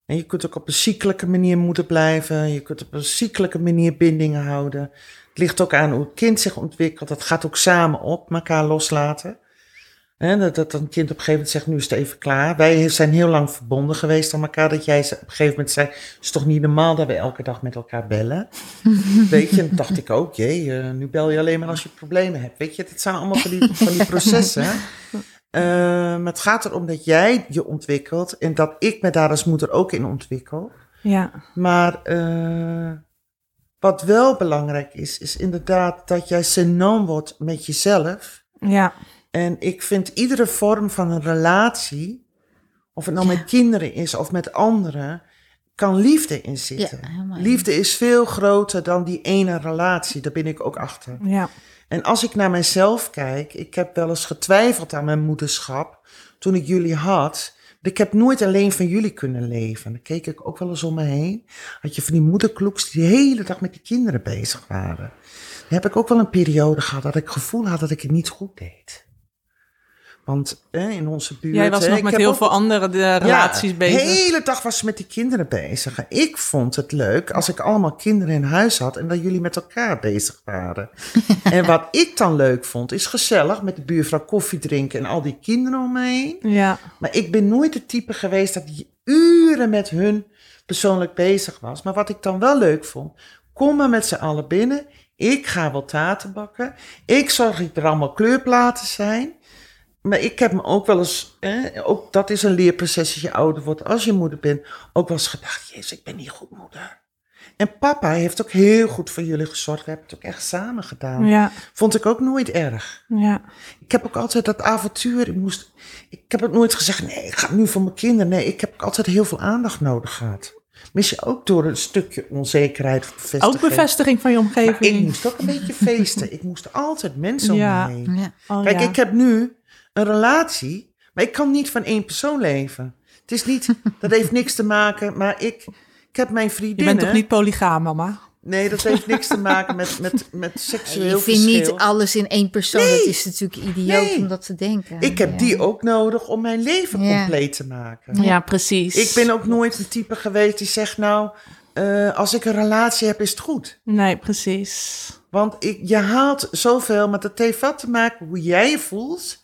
En je kunt ook op een ziekelijke manier moeder blijven. Je kunt op een ziekelijke manier bindingen houden. Het ligt ook aan hoe het kind zich ontwikkelt. Dat gaat ook samen op, elkaar loslaten. Dat, dat een kind op een gegeven moment zegt, nu is het even klaar. Wij zijn heel lang verbonden geweest aan elkaar. Dat jij op een gegeven moment zei, het is toch niet normaal dat we elke dag met elkaar bellen. (laughs) Weet je, en dacht ik ook, jee, eh, nu bel je alleen maar als je problemen hebt. Weet je, het zijn allemaal van die, van die processen. Eh, maar het gaat erom dat jij je ontwikkelt en dat ik me daar als moeder ook in ontwikkel. Ja, Maar eh, wat wel belangrijk is, is inderdaad dat jij synoniem wordt met jezelf. ja, En ik vind iedere vorm van een relatie, of het nou met kinderen is of met anderen, kan liefde in zitten. Ja, liefde is veel groter dan die ene relatie, daar ben ik ook achter. ja. En als ik naar mezelf kijk, ik heb wel eens getwijfeld aan mijn moederschap toen ik jullie had. Ik heb nooit alleen van jullie kunnen leven. Dan keek ik ook wel eens om me heen. Had je van die moederkloeks die de hele dag met die kinderen bezig waren. Dan heb ik ook wel een periode gehad dat ik het gevoel had dat ik het niet goed deed. Want hè, in onze buurt... Jij was hè, nog met heel ook- veel andere de relaties ja, bezig. De hele dag was ze met die kinderen bezig. Ik vond het leuk als ik allemaal kinderen in huis had en dat jullie met elkaar bezig waren. (laughs) en wat ik dan leuk vond, is gezellig met de buurvrouw koffie drinken en al die kinderen om me heen. Ja, Maar ik ben nooit het type geweest dat je uren met hun persoonlijk bezig was. Maar wat ik dan wel leuk vond, kom maar met z'n allen binnen. Ik ga wel taarten bakken. Ik zorg dat er allemaal kleurplaten zijn. Maar ik heb me ook wel eens, hè, ook dat is een leerproces als je ouder wordt, als je moeder bent, ook wel eens gedacht, jezus, ik ben niet goed moeder. En papa heeft ook heel goed voor jullie gezorgd. We hebben het ook echt samen gedaan. ja, Vond ik ook nooit erg. ja. Ik heb ook altijd dat avontuur. Ik, moest, ik heb het nooit gezegd, nee, ik ga nu voor mijn kinderen. Nee, ik heb ook altijd heel veel aandacht nodig gehad. Mis je ook door een stukje onzekerheid bevestiging. Ook bevestiging van je Maar omgeving. ik moest ook een beetje feesten. Ik moest altijd mensen om Ja. me heen. Ja. Oh, Kijk, ja. ik heb nu een relatie, maar ik kan niet van één persoon leven. Het is niet, dat heeft niks te maken, maar ik, ik heb mijn Je vriendinnen. bent toch niet polygaam, mama? Nee, dat heeft niks te maken met, met, met seksueel Je vindt verschil. niet alles in één persoon. Nee. Dat is natuurlijk idioot Nee. om dat te denken. Ik heb Ja. die ook nodig om mijn leven Ja. compleet te maken. Ja, precies. Ik ben ook nooit een type geweest die zegt, nou, eh, als ik een relatie heb, is het goed. Nee, precies. Want ik, je haalt zoveel, maar dat heeft wat te maken hoe jij je voelt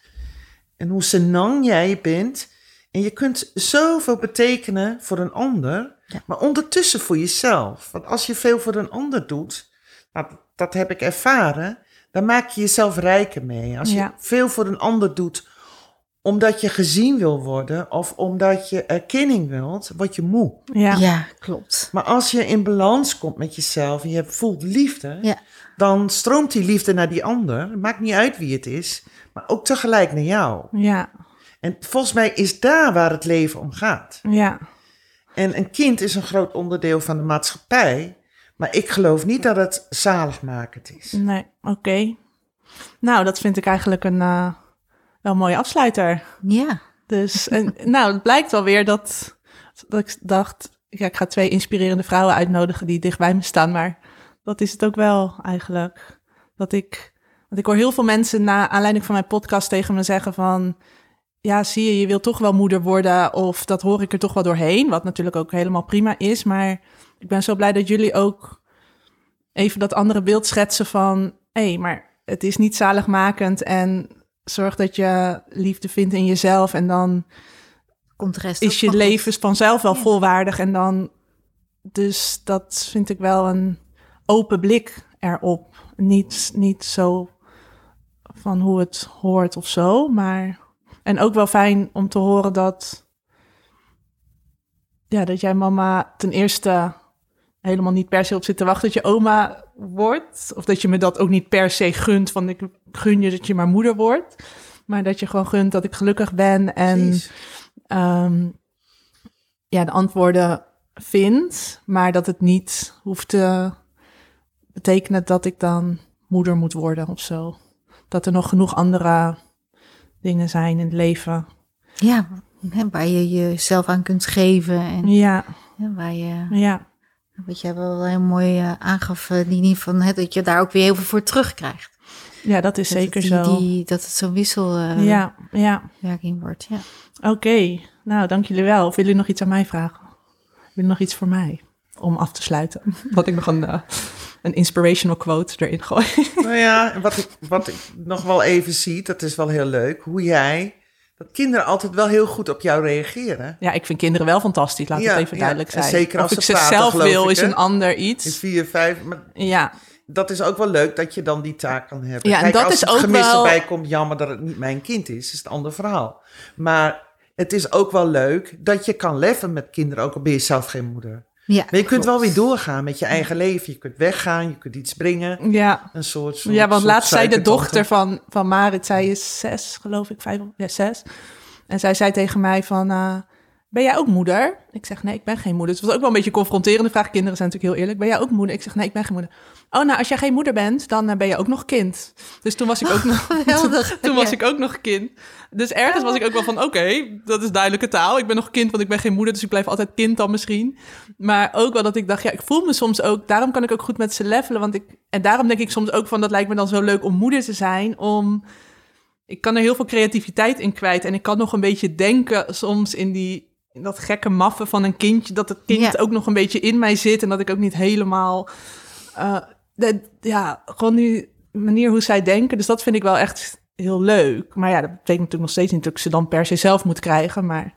en hoe senang jij bent. En je kunt zoveel betekenen voor een ander, Ja. maar ondertussen voor jezelf. Want als je veel voor een ander doet, nou, dat heb ik ervaren, dan maak je jezelf rijker mee. Als je veel voor een ander doet omdat je gezien wil worden of omdat je erkenning wilt, word je moe. Ja, Ja, klopt. Maar als je in balans komt met jezelf en je voelt liefde, Ja. dan stroomt die liefde naar die ander. Maakt niet uit wie het is, maar ook tegelijk naar jou. ja, En volgens mij is daar waar het leven om gaat. ja. En een kind is een groot onderdeel van de maatschappij, maar ik geloof niet dat het zaligmakend is. Nee, oké. Nou, dat vind ik eigenlijk een eh, wel een mooie afsluiter. Ja. Dus, en, (laughs) nou, het blijkt wel weer dat, dat ik dacht, ja, ik ga twee inspirerende vrouwen uitnodigen die dicht bij me staan, maar dat is het ook wel eigenlijk. Dat ik, want ik hoor heel veel mensen na aanleiding van mijn podcast tegen me zeggen van, ja, zie je, je wil toch wel moeder worden of dat hoor ik er toch wel doorheen, wat natuurlijk ook helemaal prima is, maar ik ben zo blij dat jullie ook even dat andere beeld schetsen van, hé, hey, maar het is niet zaligmakend en zorg dat je liefde vindt in jezelf en dan Komt de rest is je leven vanzelf wel Ja. volwaardig en dan dus dat vind ik wel een open blik erop. Niet, niet zo van hoe het hoort of zo, maar en ook wel fijn om te horen dat ja, dat jij mama ten eerste helemaal niet per se op zit te wachten dat je oma wordt. Of dat je me dat ook niet per se gunt, van ik gun je dat je maar moeder wordt. Maar dat je gewoon gunt dat ik gelukkig ben en ehm, ja, de antwoorden vind, maar dat het niet hoeft te betekenen dat ik dan moeder moet worden of zo. Dat er nog genoeg andere dingen zijn in het leven. Ja, waar je jezelf aan kunt geven. En Ja, waar je, ja, wat jij wel heel mooi eh, aangaf, eh, die van, hè, dat je daar ook weer heel veel voor terugkrijgt. ja, dat is Dat zeker die- zo. die- dat het zo'n wisselwerking ja, ja. wordt. Ja. Oké, nou dank jullie wel. Of willen jullie nog iets aan mij vragen? Willen jullie nog iets voor mij om af te sluiten? (laughs) Dat ik nog een, eh, een inspirational quote erin gooi. (laughs) Nou ja, wat ik, wat ik nog wel even zie, dat is wel heel leuk, hoe jij, dat kinderen altijd wel heel goed op jou reageren. Ja, ik vind kinderen wel fantastisch, laat Ja, het even duidelijk zijn. zeker als of ik ze zelf wil, ik, is een ander In iets. vier, vijf, maar Ja, dat is ook wel leuk dat je dan die taak kan hebben. Ja, en Kijk, dat als is het gemis wel- erbij komt, jammer dat het niet mijn kind is, is het een ander verhaal. Maar het is ook wel leuk dat je kan leven met kinderen, ook al ben je zelf geen moeder. Ja, Maar je kunt wel weer doorgaan met je eigen leven. Je kunt weggaan, je kunt iets brengen. ja. Een soort, soort Ja, want laatst zei de dochter van, van Marit, zij is zes, geloof ik, vijf, ja, zes. En zij zei tegen mij van, eh, ben jij ook moeder? Ik zeg, nee, ik ben geen moeder. Het was ook wel een beetje confronterende vraag. Kinderen zijn natuurlijk heel eerlijk. Ben jij ook moeder? Ik zeg, nee, ik ben geen moeder. Oh, nou, als jij geen moeder bent, dan eh, ben je ook nog kind. Dus toen was ik ook nog... Geweldig. (laughs) Toen was ik ook nog kind. Dus ergens was ik ook wel van, oké, dat is duidelijke taal. Ik ben nog kind, want ik ben geen moeder, dus ik blijf altijd kind dan misschien. Maar ook wel dat ik dacht, ja, ik voel me soms ook... Daarom kan ik ook goed met ze levelen, want ik... En daarom denk ik soms ook van, dat lijkt me dan zo leuk om moeder te zijn, om... Ik kan er heel veel creativiteit in kwijt en ik kan nog een beetje denken soms in die... in dat gekke maffen van een kindje, dat het kind Ja. ook nog een beetje in mij zit en dat ik ook niet helemaal... eh, de, ja, gewoon die manier hoe zij denken. Dus dat vind ik wel echt heel leuk. Maar ja, dat betekent natuurlijk nog steeds niet dat ik ze dan per se zelf moet krijgen. Maar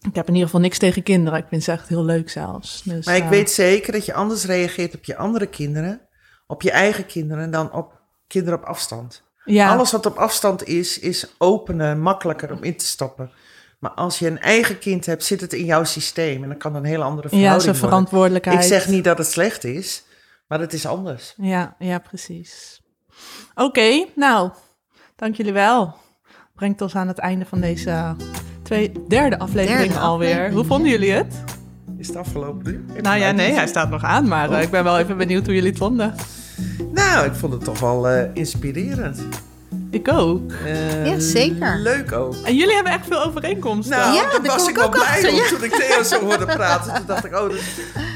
ik heb in ieder geval niks tegen kinderen. Ik vind ze echt heel leuk zelfs. Dus, Maar ik eh, weet zeker dat je anders reageert op je andere kinderen, op je eigen kinderen, dan op kinderen op afstand. ja, Alles wat op afstand is, is opener, makkelijker om in te stappen. Maar als je een eigen kind hebt, zit het in jouw systeem. En dan kan een hele andere ja, verhouding zijn worden. verantwoordelijkheid. Ik zeg niet dat het slecht is, maar het is anders. Ja, ja, precies. Oké, nou, dank jullie wel. Brengt ons aan het einde van deze twee, derde aflevering Derde alweer. aflevering, Hoe vonden jullie het? Is het afgelopen nu? Nou ja, nee, hij staat nog aan, maar eh, ik ben wel even benieuwd hoe jullie het vonden. Nou, ik vond het toch wel eh, inspirerend. Ik ook. Eh, Ja, zeker. Leuk ook. En jullie hebben echt veel overeenkomsten. Nou, Ja, daar was kom ik ik wel ook blij achter, om ja. toen ik Theo zo hoorde (laughs) praten. Toen dacht ik, oh, dat...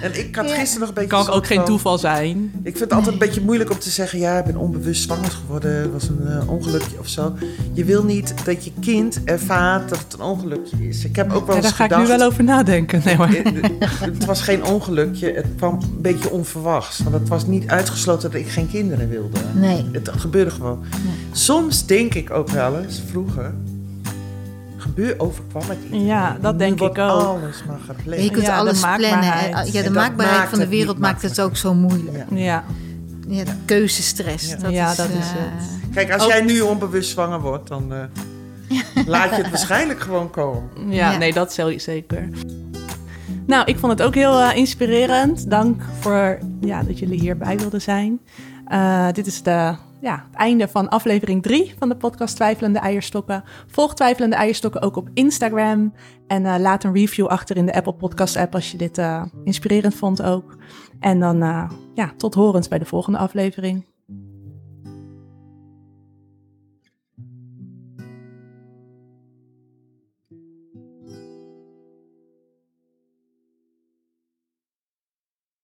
En ik had Ja. gisteren nog een beetje... kan ook geen toeval zijn. Ik vind het altijd een beetje moeilijk om te zeggen... ja, ik ben onbewust zwanger geworden, het was een eh, ongelukje of zo. Je wil niet dat je kind ervaart dat het een ongelukje is. Ik heb ook wel Ja, eens daar ga ik nu wel over nadenken. Nee, maar. Eh, Het was geen ongelukje, het kwam een beetje onverwachts. Want het was niet uitgesloten dat ik geen kinderen wilde. Nee. Het gebeurde gewoon. Soms denk ik ook wel eens, vroeger... Gebeur, overkwam het. Ja, dat denk ik ook. alles maar gepland. Je kunt Ja, alles plannen. Ja, de maakbaarheid van de wereld maakt het ook zo moeilijk. Ja. Ja, Ja, de keuzestress. Ja. Dat Ja, is, dat is eh, het. Kijk, als Ook- jij nu onbewust zwanger wordt, dan eh, (laughs) laat je het waarschijnlijk gewoon komen. ja, Ja. nee, dat zal je zeker. Nou, ik vond het ook heel eh, inspirerend. Dank voor ja, dat jullie hierbij wilden zijn. Eh, dit is de, ja, het einde van aflevering 3 van de podcast Twijfelende Eierstokken. Volg Twijfelende Eierstokken ook op Instagram. En eh, laat een review achter in de Apple Podcast app als je dit eh, inspirerend vond ook. En dan, eh, ja, tot horens bij de volgende aflevering.